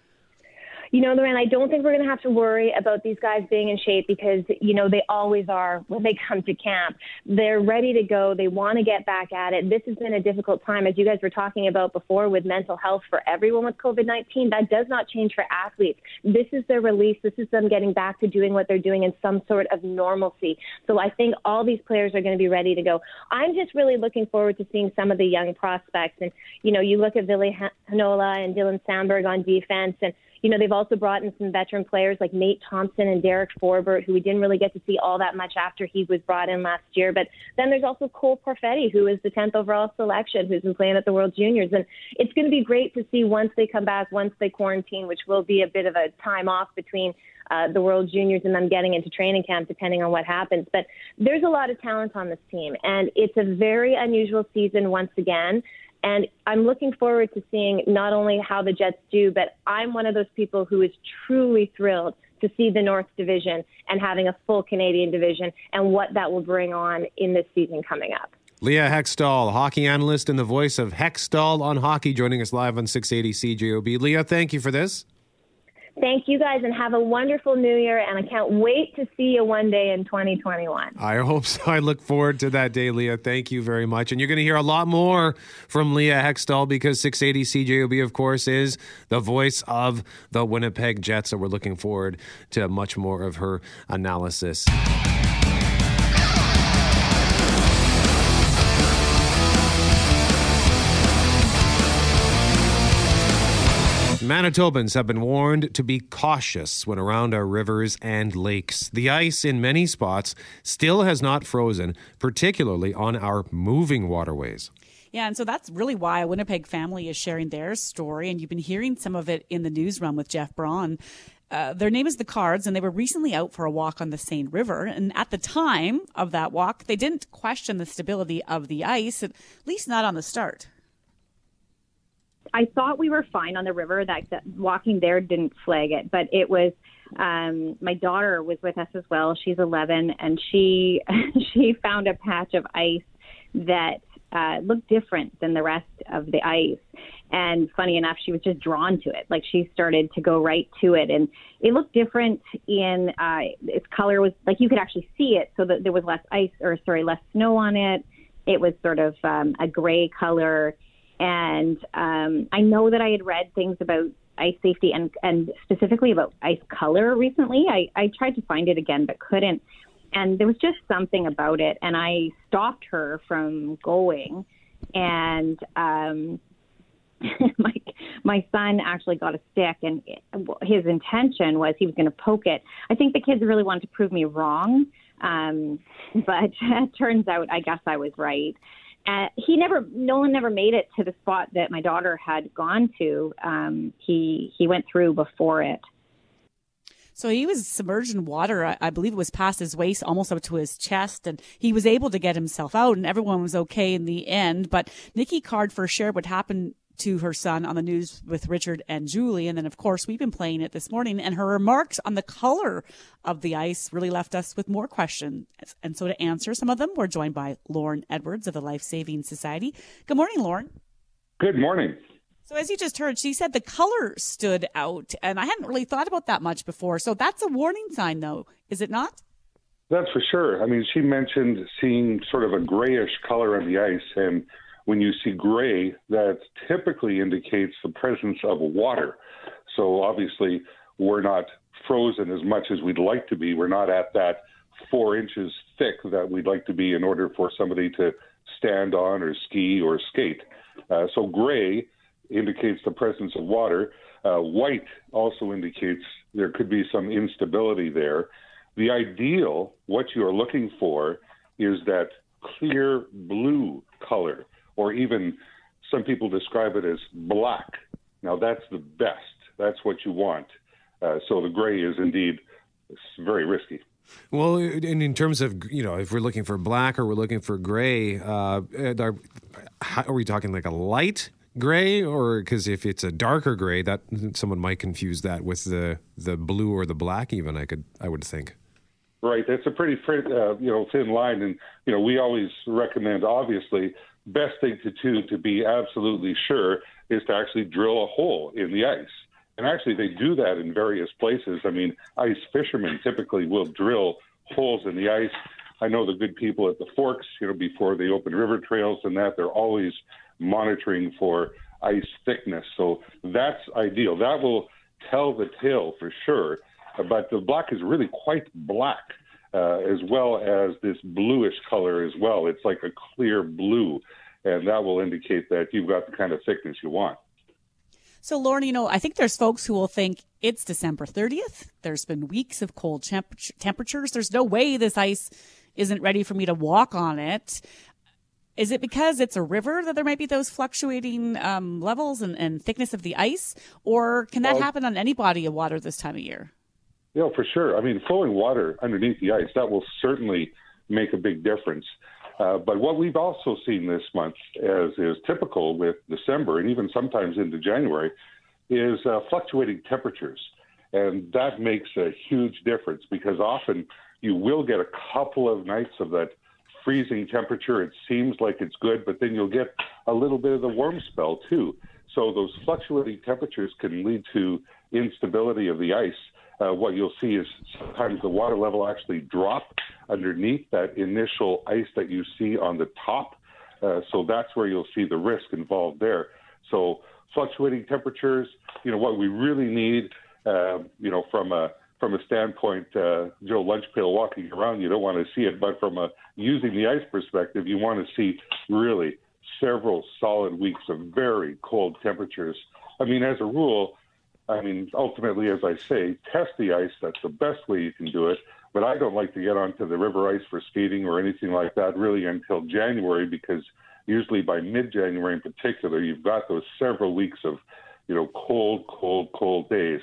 You know, Lauren, I don't think we're going to have to worry about these guys being in shape because, you know, they always are when they come to camp. They're ready to go. They want to get back at it. This has been a difficult time, as you guys were talking about before, with mental health for everyone with COVID 19. That does not change for athletes. This is their release. This is them getting back to doing what they're doing in some sort of normalcy. So I think all these players are going to be ready to go. I'm just really looking forward to seeing some of the young prospects. And, you know, you look at Ville Heinola and Dylan Samberg on defense, and you know, they've also brought in some veteran players like Nate Thompson and Derek Forbort, who we didn't really get to see all that much after he was brought in last year. But then there's also Cole Perfetti, who is the 10th overall selection, who's been playing at the World Juniors. And it's going to be great to see once they come back, once they quarantine, which will be a bit of a time off between uh, the World Juniors and them getting into training camp, depending on what happens. But there's a lot of talent on this team, and it's a very unusual season once again. And I'm looking forward to seeing not only how the Jets do, but I'm one of those people who is truly thrilled to see the North Division and having a full Canadian division and what that will bring on in this season coming up. Leah Hextall, hockey analyst and the voice of Hextall on hockey, joining us live on 680 CJOB. Leah, thank you for this. Thank you guys and have a wonderful new year. And I can't wait to see you one day in 2021. I hope so. I look forward to that day, Leah. Thank you very much. And you're going to hear a lot more from Leah Hextall because 680 CJOB, of course, is the voice of the Winnipeg Jets. So we're looking forward to much more of her analysis. Manitobans have been warned to be cautious when around our rivers and lakes. The ice in many spots still has not frozen, particularly on our moving waterways. Yeah, and so that's really why a Winnipeg family is sharing their story, and you've been hearing some of it in the newsroom with Jeff Braun. Uh, their name is the Cards, and they were recently out for a walk on the Seine River. And at the time of that walk, they didn't question the stability of the ice, at least not on the start. I thought we were fine on the river. That, that walking there didn't flag it, but it was. Um, my daughter was with us as well. She's 11, and she she found a patch of ice that uh, looked different than the rest of the ice. And funny enough, she was just drawn to it. Like she started to go right to it, and it looked different in uh, its color was like you could actually see it, so that there was less ice or sorry, less snow on it. It was sort of um, a gray color and um, I know that I had read things about ice safety and, and specifically about ice color recently. I, I tried to find it again, but couldn't. And there was just something about it. And I stopped her from going. And um, my, my son actually got a stick, and his intention was he was going to poke it. I think the kids really wanted to prove me wrong. Um, but it turns out I guess I was right. Uh, he never, Nolan never made it to the spot that my daughter had gone to. Um, he he went through before it. So he was submerged in water. I, I, believe it was past his waist, almost up to his chest, and he was able to get himself out, and everyone was okay in the end. But Nikki Card for sure what happened to her son on the news with Richard and Julie. And then, of course, we've been playing it this morning. And her remarks on the color of the ice really left us with more questions. And so, to answer some of them, we're joined by Lauren Edwards of the Life Saving Society. Good morning, Lauren. Good morning. So, as you just heard, she said the color stood out. And I hadn't really thought about that much before. So, that's a warning sign, though, is it not? That's for sure. I mean, she mentioned seeing sort of a grayish color on the ice. And when you see gray, that typically indicates the presence of water. So obviously, we're not frozen as much as we'd like to be. We're not at that four inches thick that we'd like to be in order for somebody to stand on or ski or skate. Uh, so gray indicates the presence of water. Uh, white also indicates there could be some instability there. The ideal, what you are looking for, is that clear blue color or even some people describe it as black. Now, that's the best. That's what you want. Uh, so the gray is indeed very risky. Well, and in terms of you know, if we're looking for black or we're looking for gray, uh, are, are we talking like a light gray, or because if it's a darker gray, that someone might confuse that with the the blue or the black. Even I could, I would think. Right. That's a pretty thin, uh, you know thin line, and you know we always recommend obviously best thing to do to be absolutely sure is to actually drill a hole in the ice. And actually, they do that in various places. I mean, ice fishermen typically will drill holes in the ice. I know the good people at the Forks, you know, before they open river trails and that, they're always monitoring for ice thickness. So that's ideal. That will tell the tale for sure. But the black is really quite black, uh, as well as this bluish color as well. It's like a clear blue, and that will indicate that you've got the kind of thickness you want. So, Lauren, you know, I think there's folks who will think it's December 30th. There's been weeks of cold temp- temperatures. There's no way this ice isn't ready for me to walk on it. Is it because it's a river that there might be those fluctuating um, levels and, and thickness of the ice? Or can that Well- happen on any body of water this time of year? Yeah, for sure. I mean, flowing water underneath the ice, that will certainly make a big difference. Uh, but what we've also seen this month, as is typical with December and even sometimes into January, is uh, fluctuating temperatures. And that makes a huge difference because often you will get a couple of nights of that freezing temperature. It seems like it's good, but then you'll get a little bit of the warm spell too. So those fluctuating temperatures can lead to instability of the ice. Uh, what you'll see is sometimes the water level actually drop underneath that initial ice that you see on the top. Uh, so that's where you'll see the risk involved there. So fluctuating temperatures, you know, what we really need, uh, you know, from a from a standpoint, uh, Joe lunch pail walking around, you don't want to see it, but from a using the ice perspective, you want to see really several solid weeks of very cold temperatures. I mean, as a rule, I mean, ultimately, as I say, test the ice. That's the best way you can do it. But I don't like to get onto the river ice for skating or anything like that really until January because usually by mid-January in particular, you've got those several weeks of, you know, cold, cold, cold days.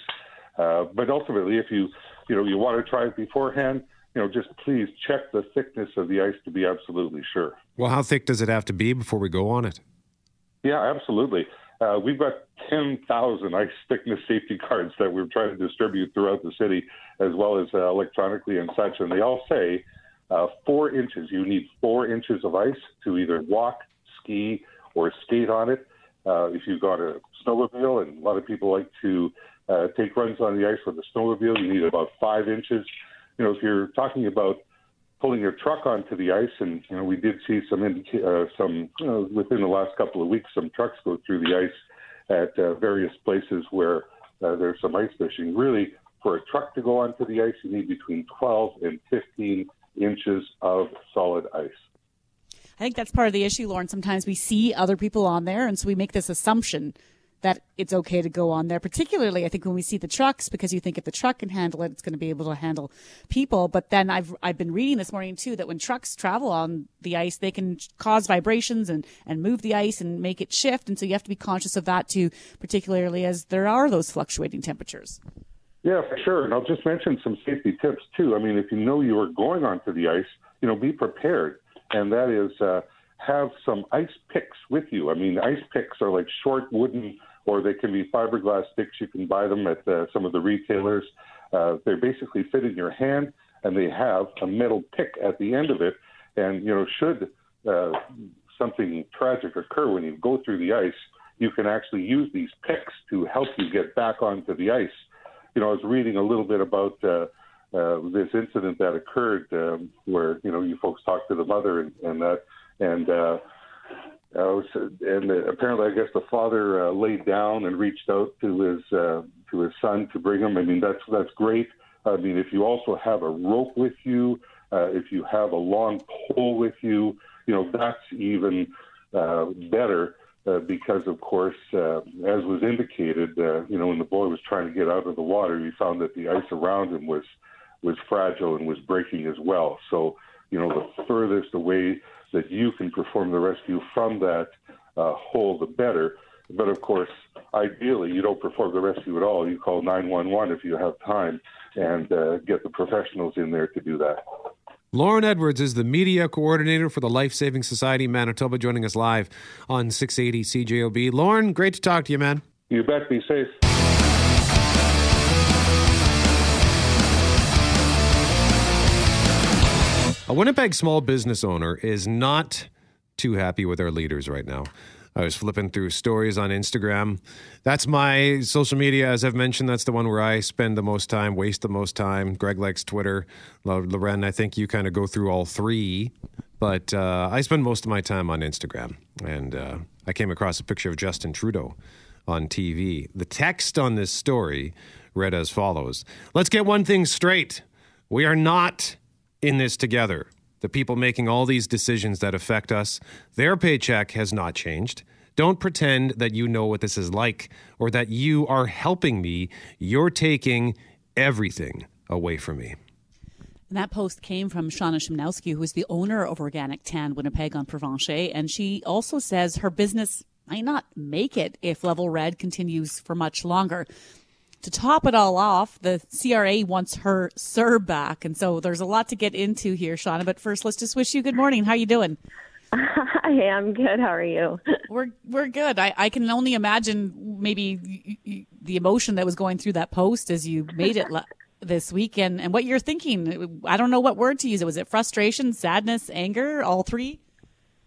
Uh, but ultimately, if you, you know, you want to try it beforehand, you know, just please check the thickness of the ice to be absolutely sure. Well, how thick does it have to be before we go on it? Yeah, absolutely. Uh, we've got 10,000 ice thickness safety cards that we're trying to distribute throughout the city, as well as uh, electronically and such. And they all say uh, four inches. You need four inches of ice to either walk, ski, or skate on it. Uh, if you've got a snowmobile, and a lot of people like to uh, take runs on the ice with a snowmobile, you need about five inches. You know, if you're talking about pulling your truck onto the ice, and you know we did see some indica- uh, some you know, within the last couple of weeks, some trucks go through the ice at uh, various places where uh, there's some ice fishing. Really, for a truck to go onto the ice, you need between 12 and 15 inches of solid ice. I think that's part of the issue, Lauren. Sometimes we see other people on there, and so we make this assumption that it's okay to go on there. Particularly, I think when we see the trucks, because you think if the truck can handle it, it's going to be able to handle people. But then I've I've been reading this morning too that when trucks travel on the ice, they can cause vibrations and and move the ice and make it shift, and so you have to be conscious of that too. Particularly as there are those fluctuating temperatures. Yeah, for sure. And I'll just mention some safety tips too. I mean, if you know you are going onto the ice, you know, be prepared, and that is uh, have some ice picks with you. I mean, ice picks are like short wooden, or they can be fiberglass sticks. You can buy them at uh, some of the retailers. Uh, they basically fit in your hand, and they have a metal pick at the end of it. And you know, should uh, something tragic occur when you go through the ice, you can actually use these picks to help you get back onto the ice you know, I was reading a little bit about uh, uh, this incident that occurred um, where you know you folks talked to the mother and, and that, and uh, Was, and apparently I guess the father uh, laid down and reached out to his uh, to his son to bring him. I mean that's that's great. I mean if you also have a rope with you, uh, if you have a long pole with you, you know that's even uh, better uh, because, of course, uh, as was indicated, uh, you know, when the boy was trying to get out of the water, he found that the ice around him was was fragile and was breaking as well. So, you know, the furthest away that you can perform the rescue from that uh, hole, the better. But of course, ideally you don't perform the rescue at all. You call 911 if you have time and uh, get the professionals in there to do that. Lauren Edwards is the media coordinator for the Life Saving Society Manitoba, joining us live on 680 CJOB. Lauren, great to talk to you, man. You bet. Be safe. Winnipeg small business owner is not too happy with our leaders right now. I was flipping through stories on Instagram. That's my social media, as I've mentioned. That's the one where I spend the most time, waste the most time. Greg likes Twitter. Lauren, I think you kind of go through all three, but uh, I spend most of my time on Instagram. And uh, I came across a picture of Justin Trudeau on TV. The text on this story read as follows Let's get one thing straight. We are not in this together the people making all these decisions that affect us, their paycheck has not changed. Don't pretend that you know what this is like or that you are helping me. You're taking everything away from me. And that post came from Shauna Shimnowski, who is the owner of Organic Tan Winnipeg on Provencher. And she also says her business might not make it if Level Red continues for much longer to top it all off, the CRA wants her CERB back. And so there's a lot to get into here, Shauna. But first, let's just wish you good morning. How are you doing? I am good. How are you? We're we're good. I, I can only imagine maybe the emotion that was going through that post as you made it this week and, and what you're thinking. I don't know what word to use. It. Was it frustration, sadness, anger, all three?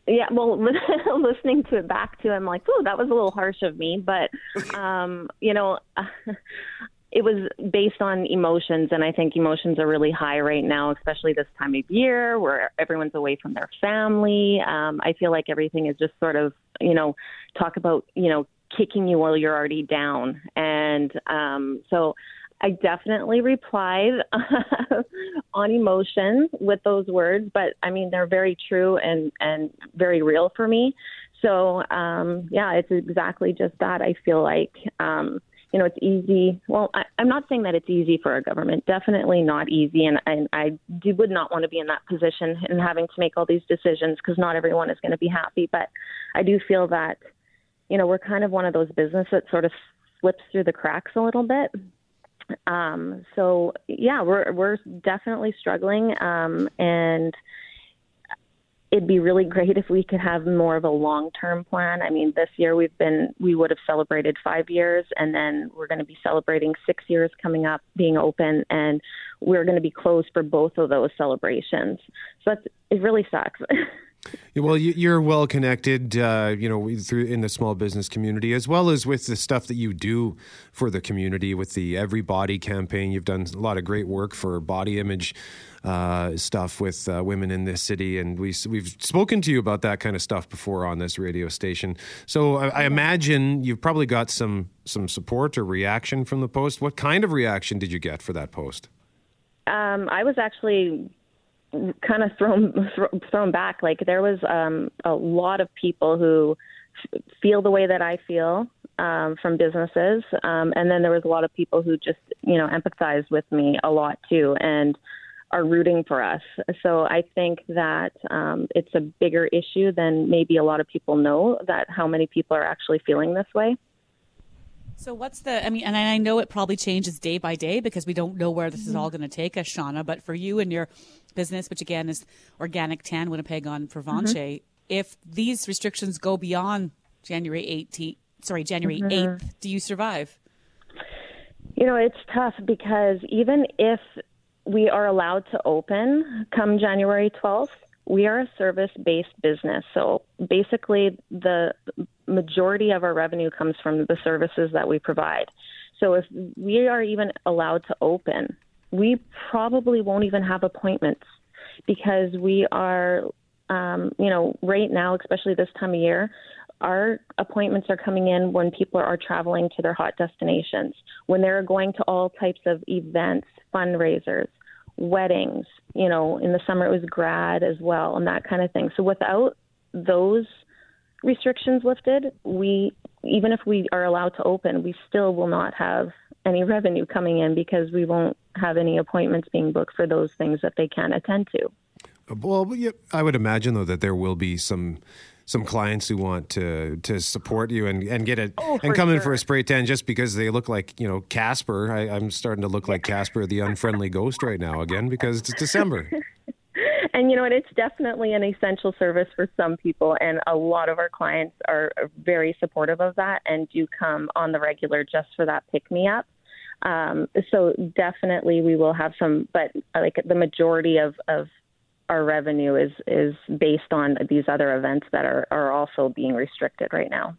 Yeah, well, listening to it back to, I'm like, oh, that was a little harsh of me, but um, you know, it was based on emotions, and I think emotions are really high right now, especially this time of year where everyone's away from their family. Um, I feel like everything is just sort of, you know, talk about, you know, kicking you while you're already down, and um, so I definitely replied on emotion with those words, but I mean they're very true and and very real for me. So um, yeah, it's exactly just that. I feel like um, you know it's easy. Well, I, I'm not saying that it's easy for our government. Definitely not easy, and, and I do, would not want to be in that position and having to make all these decisions because not everyone is going to be happy. But I do feel that you know we're kind of one of those businesses that sort of slips through the cracks a little bit um, so yeah, we're we're definitely struggling, um, and it'd be really great if we could have more of a long term plan. I mean, this year we've been we would have celebrated five years, and then we're going to be celebrating six years coming up being open, and we're going to be closed for both of those celebrations. So that's, it really sucks. Well, you're well connected, uh, you know, through in the small business community, as well as with the stuff that you do for the community with the Everybody campaign. You've done a lot of great work for body image uh, stuff with uh, women in this city, and we we've spoken to you about that kind of stuff before on this radio station. So I, I imagine you've probably got some some support or reaction from the post. What kind of reaction did you get for that post? Um, I was actually kind of thrown thrown back. Like there was um, a lot of people who f- feel the way that I feel um, from businesses, um, and then there was a lot of people who just you know empathize with me a lot too, and are rooting for us. So I think that um, it's a bigger issue than maybe a lot of people know that how many people are actually feeling this way. So what's the? I mean, and I know it probably changes day by day because we don't know where this is all Mm-hmm. going to take us, Shauna. But for you and your business, which again is Organic Tan Winnipeg on Provencher, Mm-hmm. if these restrictions go beyond January 18th, sorry, January Mhm. 8th, do you survive? You know, it's tough because even if we are allowed to open come January 12th, we are a service based business. So basically, the majority of our revenue comes from the services that we provide. So if we are even allowed to open, we probably won't even have appointments because we are, um, you know, right now, especially this time of year, our appointments are coming in when people are traveling to their hot destinations, when they're going to all types of events, fundraisers, weddings. You know, in the summer it was grad as well, and that kind of thing. So without those restrictions lifted, we even if we are allowed to open, we still will not have any revenue coming in because we won't have any appointments being booked for those things that they can't attend to. Well, I would imagine though that there will be some some clients who want to to support you and, and get it Oh, and come in for a spray tan just because they look like you know Casper. I, I'm starting to look like Casper, the unfriendly ghost, right now again because it's December. And you know what? It's definitely an essential service for some people, and a lot of our clients are very supportive of that and do come on the regular just for that pick me up. Um, so definitely, we will have some, but like the majority of of our revenue is is based on these other events that are are also being restricted right now.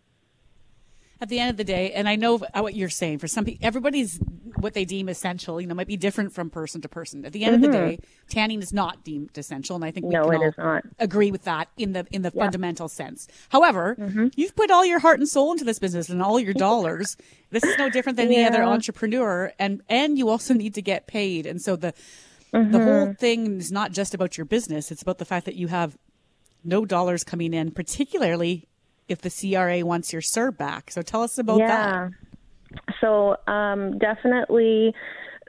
At the end of the day, and I know what you're saying. For some people, everybody's what they deem essential, you know, might be different from person to person. At the end of the Mhm. day, tanning is not deemed essential, and I think we No, can it all is not. agree with that in the in the fundamental sense. However, you've put all your heart and soul into this business and all your dollars. this is no different than any other entrepreneur, and and you also need to get paid. And so the the Mhm. whole thing is not just about your business; it's about the fact that you have no dollars coming in, particularly if the CRA wants your CERB back. So tell us about that. So um, definitely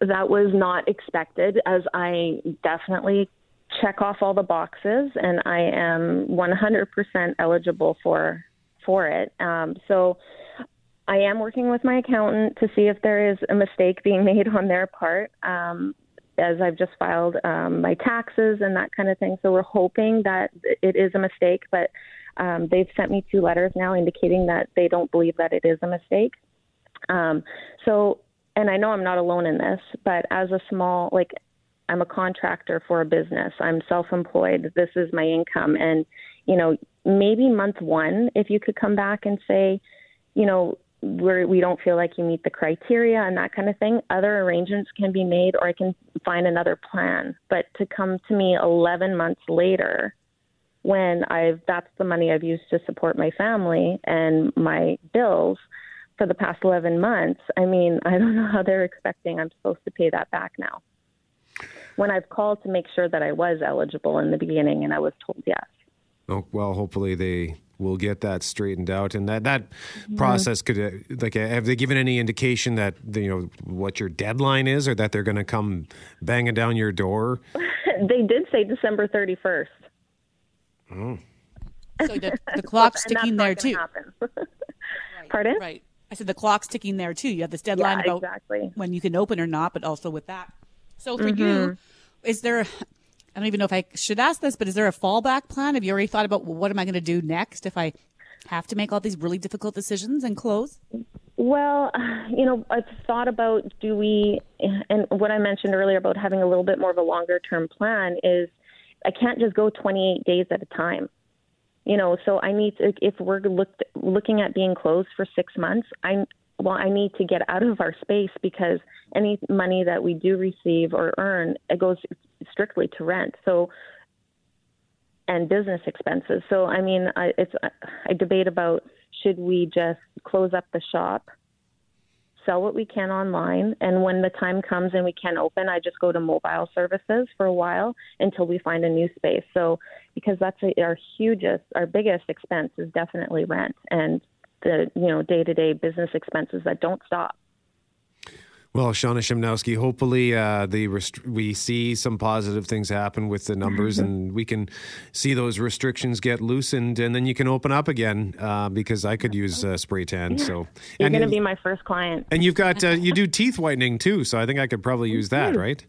that was not expected, as I definitely check off all the boxes, and I am 100% eligible for for it. Um, so I am working with my accountant to see if there is a mistake being made on their part. Um, as I've just filed um, my taxes and that kind of thing. So we're hoping that it is a mistake, but um, they've sent me two letters now indicating that they don't believe that it is a mistake. Um, so, and I know I'm not alone in this, but as a small, like, I'm a contractor for a business. I'm self-employed. This is my income, and you know, maybe month one, if you could come back and say, you know, we're, we don't feel like you meet the criteria and that kind of thing. Other arrangements can be made, or I can find another plan. But to come to me 11 months later, when I've that's the money I've used to support my family and my bills for the past 11 months. I mean, I don't know how they're expecting I'm supposed to pay that back now. When I've called to make sure that I was eligible in the beginning and I was told yes. Oh, well, hopefully they will get that straightened out, and that that Mm-hmm. process could uh, like uh, have they given any indication that you know what your deadline is, or that they're going to come banging down your door? they did say December 31st. Oh. So the, the clock's ticking there too. happen. Pardon? Right. I said the clock's ticking there too. You have this deadline Yeah, about exactly. when you can open or not, but also with that. So for you, Mhm. is there? I don't even know if I should ask this, but is there a fallback plan? Have you already thought about well, what am I going to do next if I have to make all these really difficult decisions and close? Well, you know, I've thought about do we, and what I mentioned earlier about having a little bit more of a longer term plan is I can't just go 28 days at a time. You know, so I need to, if we're looked, looking at being closed for six months, I, well, I need to get out of our space because any money that we do receive or earn, it goes strictly to rent. So, and business expenses. So, I mean, I, it's, I debate about should we just close up the shop, sell what we can online, and when the time comes and we can open, I just go to mobile services for a while until we find a new space. So, because that's our hugest, our biggest expense is definitely rent and the you know day to day business expenses that don't stop. Well, Shauna Shimnowski, hopefully uh, the rest- we see some positive things happen with the numbers and we can see those restrictions get loosened and then you can open up again uh, because I could use uh, spray tan. So, You're going to be my first client. and you've got, uh, you do teeth whitening too. So I think I could probably use that, right?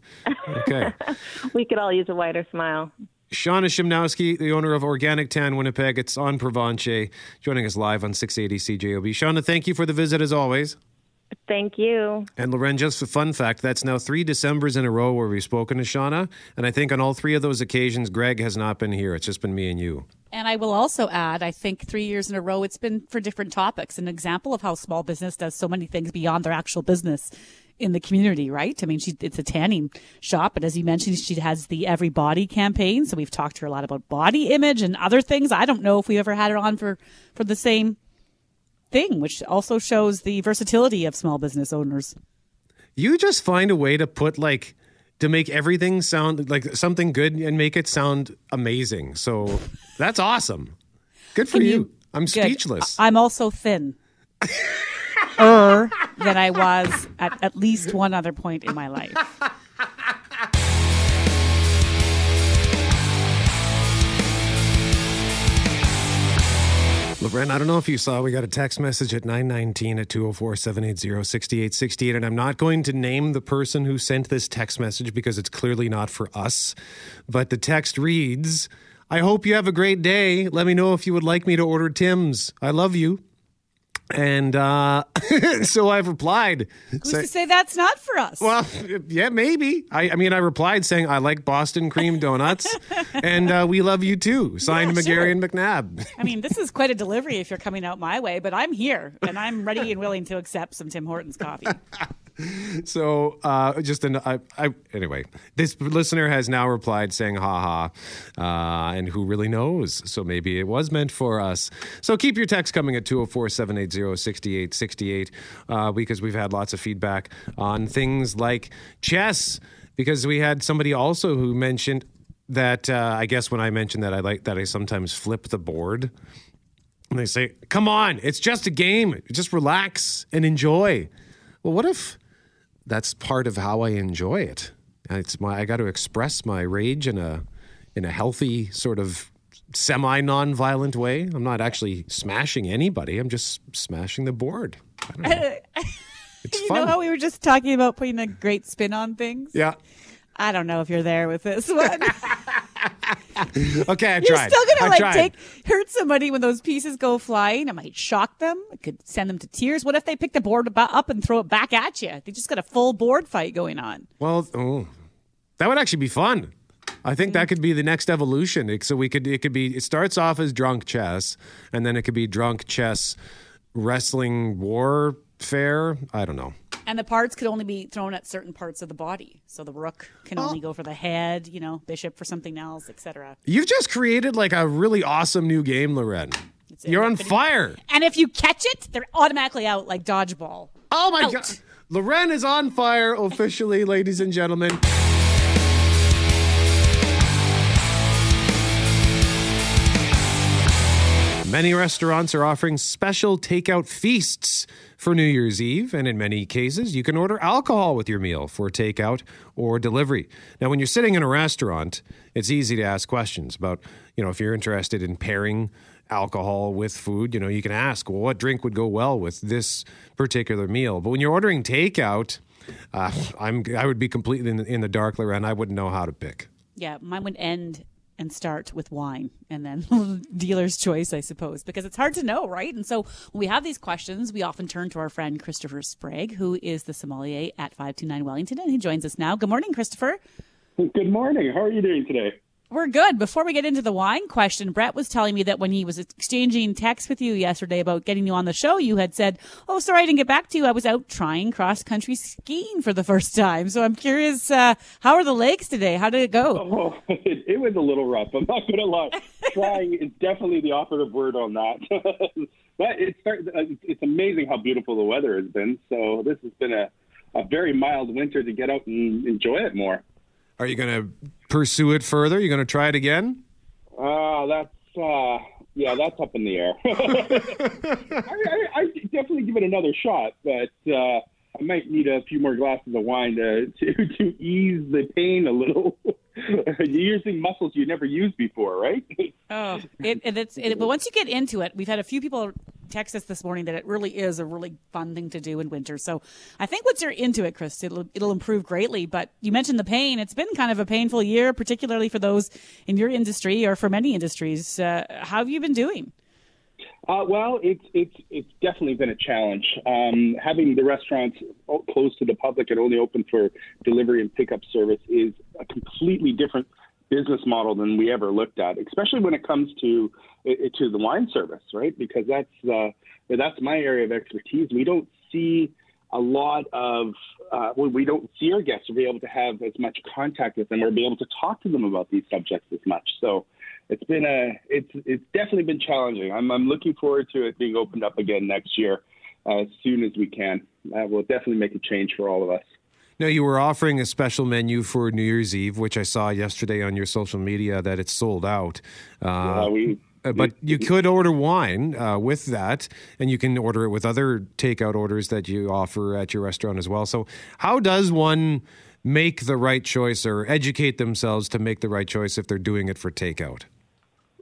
Okay. we could all use a wider smile. Shauna Shimnowski, the owner of Organic Tan Winnipeg. It's on Provencher, joining us live on 680 CJOB. Shauna, thank you for the visit as always. Thank you. And Lauren, just a fun fact, that's now three Decembers in a row where we've spoken to Shauna. And I think on all three of those occasions, Greg has not been here. It's just been me and you. And I will also add, I think three years in a row, it's been for different topics. An example of how small business does so many things beyond their actual business in the community, right? I mean, she, it's a tanning shop, but as you mentioned, she has the Every Body campaign. So we've talked to her a lot about body image and other things. I don't know if we've ever had her on for, for the same thing, which also shows the versatility of small business owners. You just find a way to put like, to make everything sound like something good and make it sound amazing. So that's awesome. Good for you. you- I'm Good. speechless. I'm also thin. er than I was at at least one other point in my life. Lauren, I don't know if you saw, we got a text message at 919 at 204 780 6868. And I'm not going to name the person who sent this text message because it's clearly not for us. But the text reads I hope you have a great day. Let me know if you would like me to order Tim's. I love you. And uh, so I've replied. Who's say- to say that's not for us? well, yeah, maybe. I, I mean, I replied saying I like Boston cream donuts, and uh, we love you too. Signed Yeah, McGarry sure. and McNabb. I mean, this is quite a delivery if you're coming out my way, but I'm here and I'm ready and willing to accept some Tim Hortons coffee. So, uh, just an I, I, anyway, this listener has now replied saying "ha ha," uh, and who really knows? So maybe it was meant for us. So keep your text coming at 204-780-6868 uh, because we've had lots of feedback on things like chess. Because we had somebody also who mentioned that uh, I guess when I mentioned that I like that I sometimes flip the board. And they say, "Come on, it's just a game. Just relax and enjoy." Well, what if that's part of how I enjoy it? It's my I got to express my rage in a in a healthy sort of semi non-violent way. I'm not actually smashing anybody. I'm just smashing the board. I don't know. It's you fun. know how we were just talking about putting a great spin on things? Yeah. I don't know if you're there with this one. Okay, I You're tried. still gonna like tried. take hurt somebody when those pieces go flying. It might shock them. It could send them to tears. What if they pick the board up and throw it back at you? They just got a full board fight going on. Well, oh, that would actually be fun. I think that could be the next evolution. It- So we could it could be it starts off as drunk chess, and then it could be drunk chess wrestling warfare. I don't know. And the parts could only be thrown at certain parts of the body. So the rook can oh. only go for the head, you know, bishop for something else, etc. You've just created like a really awesome new game, Lauren. You're on fire. And if you catch it, they're automatically out like dodgeball. Oh my Out. god. Lauren is on fire officially, ladies and gentlemen. Many restaurants are offering special takeout feasts for New Year's Eve, and in many cases, you can order alcohol with your meal for takeout or delivery. Now, when you're sitting in a restaurant, it's easy to ask questions about, you know, if you're interested in pairing alcohol with food, you know, you can ask, well, what drink would go well with this particular meal? But when you're ordering takeout, uh, I'm I would be completely in the, in the dark, Lauren. I wouldn't know how to pick. Yeah, mine would end and start with wine and then dealer's choice, I suppose, because it's hard to know, right? And so when we have these questions, we often turn to our friend Christopher Sprague, who is the sommelier at 529 Wellington, and he joins us now. Good morning, Christopher. Good morning. How are you doing today? We're good. Before we get into the wine question, Brett was telling me that when he was exchanging texts with you yesterday about getting you on the show, you had said, "Oh, sorry, I didn't get back to you. I was out trying cross country skiing for the first time." So I'm curious, uh, how are the legs today? How did it go? Oh, it, it was a little rough. I'm not going to lie. Trying is definitely the operative word on that. but it's it's amazing how beautiful the weather has been. So this has been a, a very mild winter to get out and enjoy it more. Are you going to pursue it further? You going to try it again? Uh, that's uh, yeah, that's up in the air. I, I, I definitely give it another shot, but uh, I might need a few more glasses of wine to to, to ease the pain a little. You're using muscles you never used before, right? Oh, it, it, it's it, but once you get into it, we've had a few people text us this morning that it really is a really fun thing to do in winter. So I think once you're into it, Chris, it'll it'll improve greatly. But you mentioned the pain; it's been kind of a painful year, particularly for those in your industry or for many industries. Uh, how have you been doing? Uh, well, it's it's it's definitely been a challenge. Um, having the restaurants closed to the public and only open for delivery and pickup service is a completely different business model than we ever looked at, especially when it comes to to the wine service, right? Because that's uh, that's my area of expertise. We don't see a lot of uh, we don't see our guests or be able to have as much contact with them or be able to talk to them about these subjects as much. So it's been a it's it's definitely been challenging. I'm I'm looking forward to it being opened up again next year uh, as soon as we can. That will definitely make a change for all of us. Now, you were offering a special menu for New Year's Eve, which I saw yesterday on your social media that it's sold out. Uh, Yeah, we- uh, but you could order wine uh, with that, and you can order it with other takeout orders that you offer at your restaurant as well. So, how does one make the right choice or educate themselves to make the right choice if they're doing it for takeout?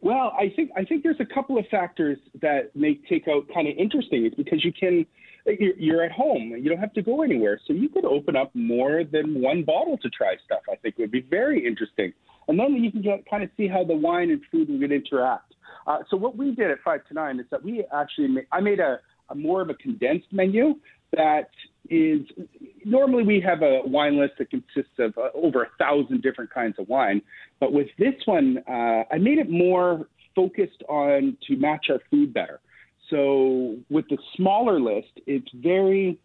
Well, I think I think there's a couple of factors that make takeout kind of interesting. It's because you can you're, at home, you don't have to go anywhere, so you could open up more than one bottle to try stuff. I think would be very interesting, and then you can get, kind of see how the wine and food would interact. Uh, so what we did at Five to Nine is that we actually made, I made a, a more of a condensed menu that is normally we have a wine list that consists of uh, over a thousand different kinds of wine, but with this one, uh, I made it more focused on to match our food better. So with the smaller list, it's very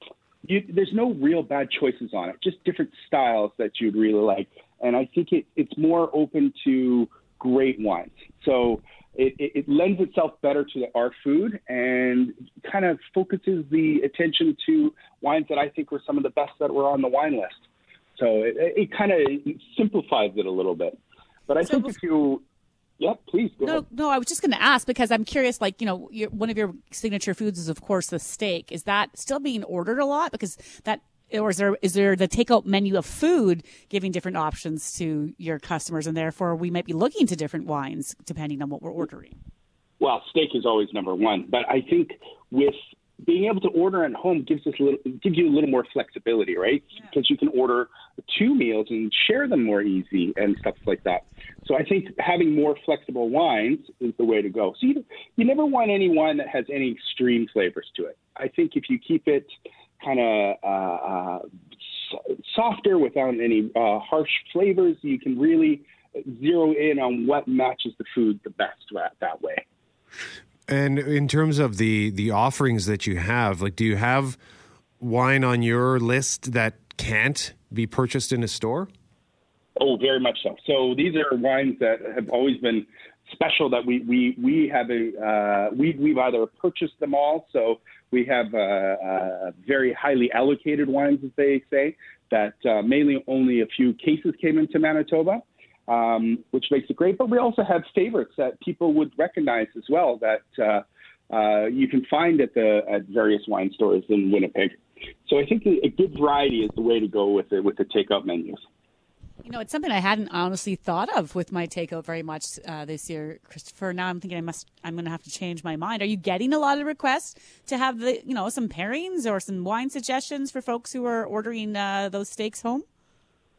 you, there's no real bad choices on it, just different styles that you'd really like, and I think it, it's more open to great wines. So it, it, it lends itself better to our food and kind of focuses the attention to wines that I think were some of the best that were on the wine list. So it, it kind of simplifies it a little bit. But I So think if you, yeah, please go No, ahead. no, I was just going to ask because I'm curious. Like, you know, your, one of your signature foods is, of course, the steak. Is that still being ordered a lot? Because that, or is there is there the takeout menu of food giving different options to your customers, and therefore we might be looking to different wines depending on what we're ordering. Well, steak is always number one, but I think with being able to order at home gives us a little, gives you a little more flexibility, right? Because you can order two meals and share them more easy and stuff like that. So I think having more flexible wines is the way to go. So you, you never want any wine that has any extreme flavors to it. I think if you keep it kind of uh, uh, softer without any uh, harsh flavors, you can really zero in on what matches the food the best that, that way. And in terms of the the offerings that you have, like, do you have wine on your list that can't be purchased in a store? Oh, very much so. So these are wines that have always been special. That we we we have a uh, we we've either purchased them all. So we have uh, uh, very highly allocated wines, as they say, that uh, mainly only a few cases came into Manitoba, um, which makes it great. But we also have favorites that people would recognize as well that uh, uh, you can find at the at various wine stores in Winnipeg. So I think a good variety is the way to go with it with the takeout menus. You know, it's something I hadn't honestly thought of with my takeout very much uh, this year, Christopher. Now I'm thinking I must, I'm going to have to change my mind. Are you getting a lot of requests to have the, you know, some pairings or some wine suggestions for folks who are ordering uh, those steaks home?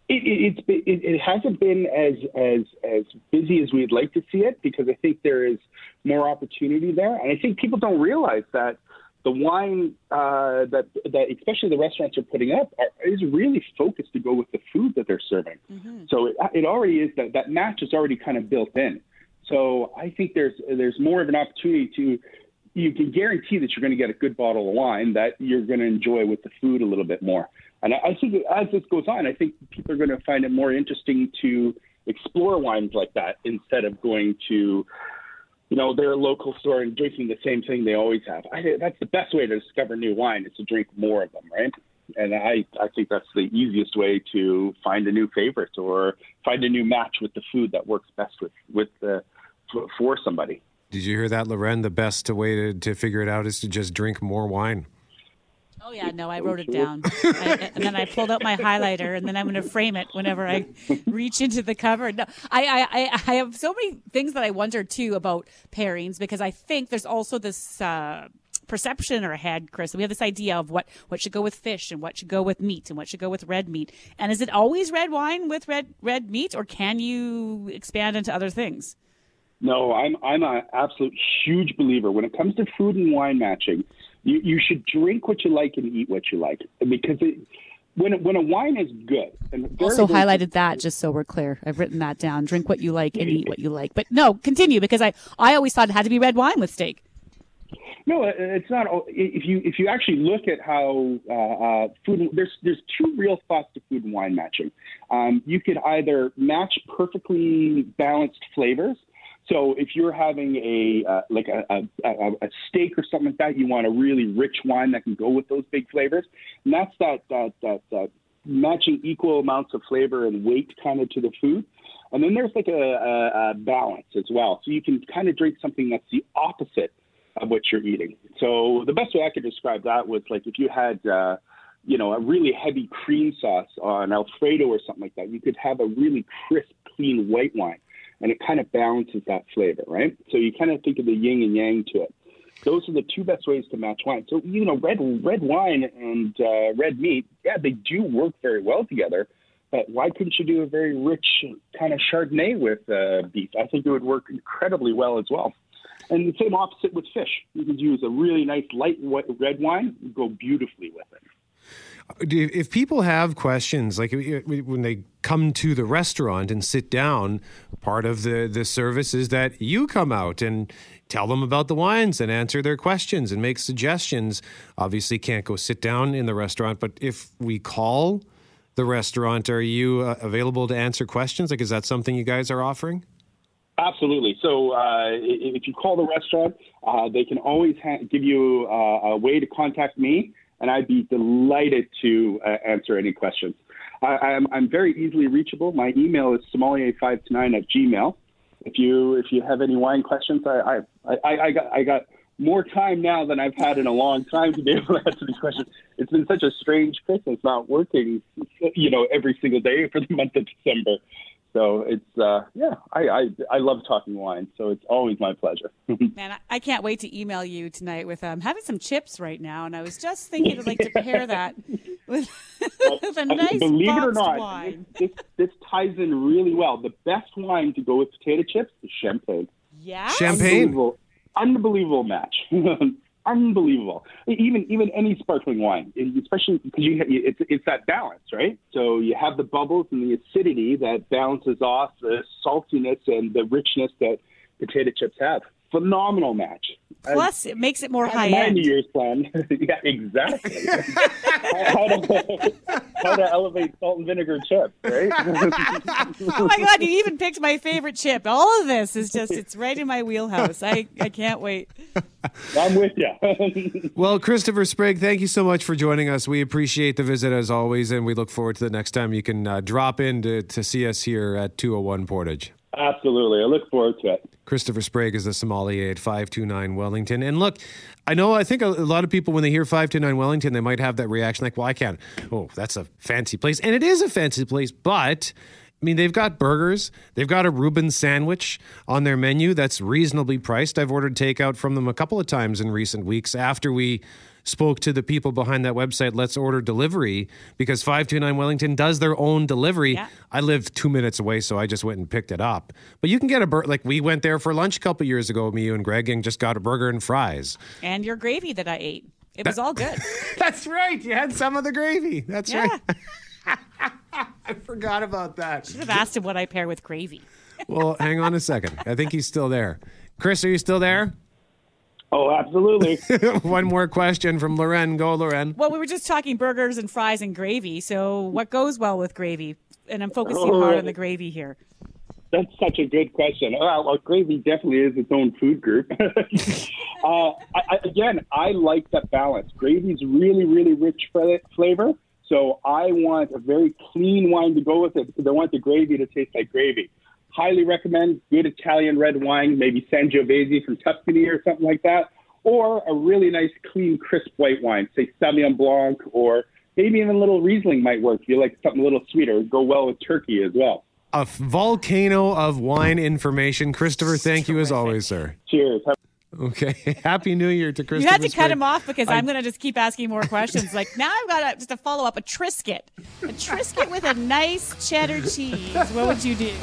It, it, it, it hasn't been as as as busy as we'd like to see it because I think there is more opportunity there, and I think people don't realize that the wine uh, that that especially the restaurants are putting up are, is really focused to go with the food that they're serving. So it, it already is that that match is already kind of built in. So I think there's there's more of an opportunity to you can guarantee that you're going to get a good bottle of wine that you're going to enjoy with the food a little bit more. And I I think as this goes on, I think people are going to find it more interesting to explore wines like that instead of going to, you know, their local store and drinking the same thing they always have. I, that's the best way to discover new wine is to drink more of them, right? And I, I think that's the easiest way to find a new favorite or find a new match with the food that works best with with the for- somebody. Did you hear that, Lauren? The best way to, to figure it out is to just drink more wine. Oh yeah, no, I wrote it down, I, and then I pulled out my highlighter, and then I'm going to frame it whenever I reach into the cover. No, I, I, I, have so many things that I wonder too about pairings because I think there's also this. Uh, perception or head chris we have this idea of what what should go with fish and what should go with meat and what should go with red meat and is it always red wine with red red meat or can you expand into other things No, I'm I'm an absolute huge believer when it comes to food and wine matching. You you should drink what you like and eat what you like because it, when when a wine is good and also highlighted that just so we're clear i've written that down drink what you like and eat what you like but no continue because i i always thought it had to be red wine with steak No, it's not. If you if you actually look at how uh, uh, food, there's there's two real thoughts to food and wine matching. Um, you could either match perfectly balanced flavors. So if you're having a uh, like a, a, a steak or something like that, you want a really rich wine that can go with those big flavors, and that's that that that, that matching equal amounts of flavor and weight kind of to the food. And then there's like a, a, a balance as well. So you can kind of drink something that's the opposite of what you're eating. So the best way I could describe that was like if you had, uh, you know, a really heavy cream sauce on Alfredo or something like that, you could have a really crisp, clean white wine. And it kind of balances that flavor, right? So you kind of think of the yin and yang to it. Those are the two best ways to match wine. So you know, red red wine and uh, red meat, yeah, they do work very well together. But why couldn't you do a very rich kind of Chardonnay with uh, beef? I think it would work incredibly well as well. And the same opposite with fish. You could use a really nice light white red wine, go beautifully with it. If people have questions, like when they come to the restaurant and sit down, part of the, the service is that you come out and tell them about the wines and answer their questions and make suggestions. Obviously, can't go sit down in the restaurant, but if we call the restaurant, are you uh, available to answer questions? Like, is that something you guys are offering? Absolutely. So uh, if you call the restaurant, uh, they can always ha- give you uh, a way to contact me, and I'd be delighted to uh, answer any questions. I, I'm, I'm very easily reachable. My email is sommelier529 at gmail. If you if you have any wine questions, I I, I, I got I got more time now than I've had in a long time to be able to answer these questions. It's been such a strange Christmas not working, you know, every single day for the month of December. So it's uh, yeah, I, I I love talking wine, so it's always my pleasure. Man, I, I can't wait to email you tonight with um, having some chips right now, and I was just thinking I'd like to pair that with, with a nice Believe it or not, wine. this, this this ties in really well. The best wine to go with potato chips is champagne. Yeah, champagne, Unbelievable, unbelievable match. Unbelievable. Even even any sparkling wine, especially because you it's it's that balance, right? So you have the bubbles and the acidity that balances off the saltiness and the richness that potato chips have. Phenomenal match. Plus, it makes it more high end. New Year's plan. yeah, exactly. how, to, how to elevate salt and vinegar chips, right? oh my god, you even picked my favorite chip. All of this is just it's right in my wheelhouse. I, I can't wait. I'm with you. Well, Christopher Sprague, thank you so much for joining us. We appreciate the visit as always, and we look forward to the next time you can uh, drop in to, to see us here at 201 Portage. Absolutely. I look forward to it. Christopher Sprague is the sommelier at 529 Wellington. And look, I know, I think a, a lot of people, when they hear 529 Wellington, they might have that reaction like, well, I can't. Oh, that's a fancy place. And it is a fancy place, but. I mean, they've got burgers. They've got a Reuben sandwich on their menu that's reasonably priced. I've ordered takeout from them a couple of times in recent weeks after we spoke to the people behind that website, Let's Order Delivery, because 529 Wellington does their own delivery. I live two minutes away, so I just went and picked it up. But you can get a burger. Like, we went there for lunch a couple years ago, me, you, and Greg, and just got a burger and fries. And your gravy that I ate. It was all good. That's right. You had some of the gravy. That's Yeah. right. I forgot about that. Should have asked him what I pair with gravy. Well, hang on a second. I think he's still there. Chris, are you still there? Oh, absolutely. One more question from Lauren. Go, Lauren. Well, we were just talking burgers and fries and gravy. So, what goes well with gravy? And I'm focusing Oh. hard on the gravy here. That's such a good question. Well, well gravy definitely is its own food group. uh, I, I, again, I like that balance. Gravy's really, really rich flavor. So I want a very clean wine to go with it because I want the gravy to taste like gravy. Highly recommend good Italian red wine, maybe Sangiovese from Tuscany or something like that, or a really nice, clean, crisp white wine, say Sauvignon Blanc, or maybe even a little Riesling might work. If you like something a little sweeter, go well with turkey as well. A volcano of wine information. Christopher, thank you as always, sir. Cheers. Okay. Happy New Year to Christopher. you had to cut him off because I- I'm going to just keep asking more questions. Like now, I've got a, just a follow up: a Triscuit, a Triscuit with a nice cheddar cheese. What would you do?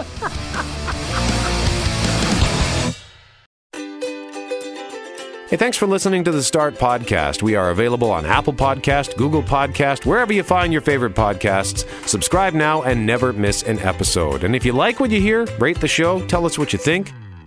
Hey, thanks for listening to the Start Podcast. We are available on Apple Podcast, Google Podcast, wherever you find your favorite podcasts. Subscribe now and never miss an episode. And if you like what you hear, rate the show, tell us what you think.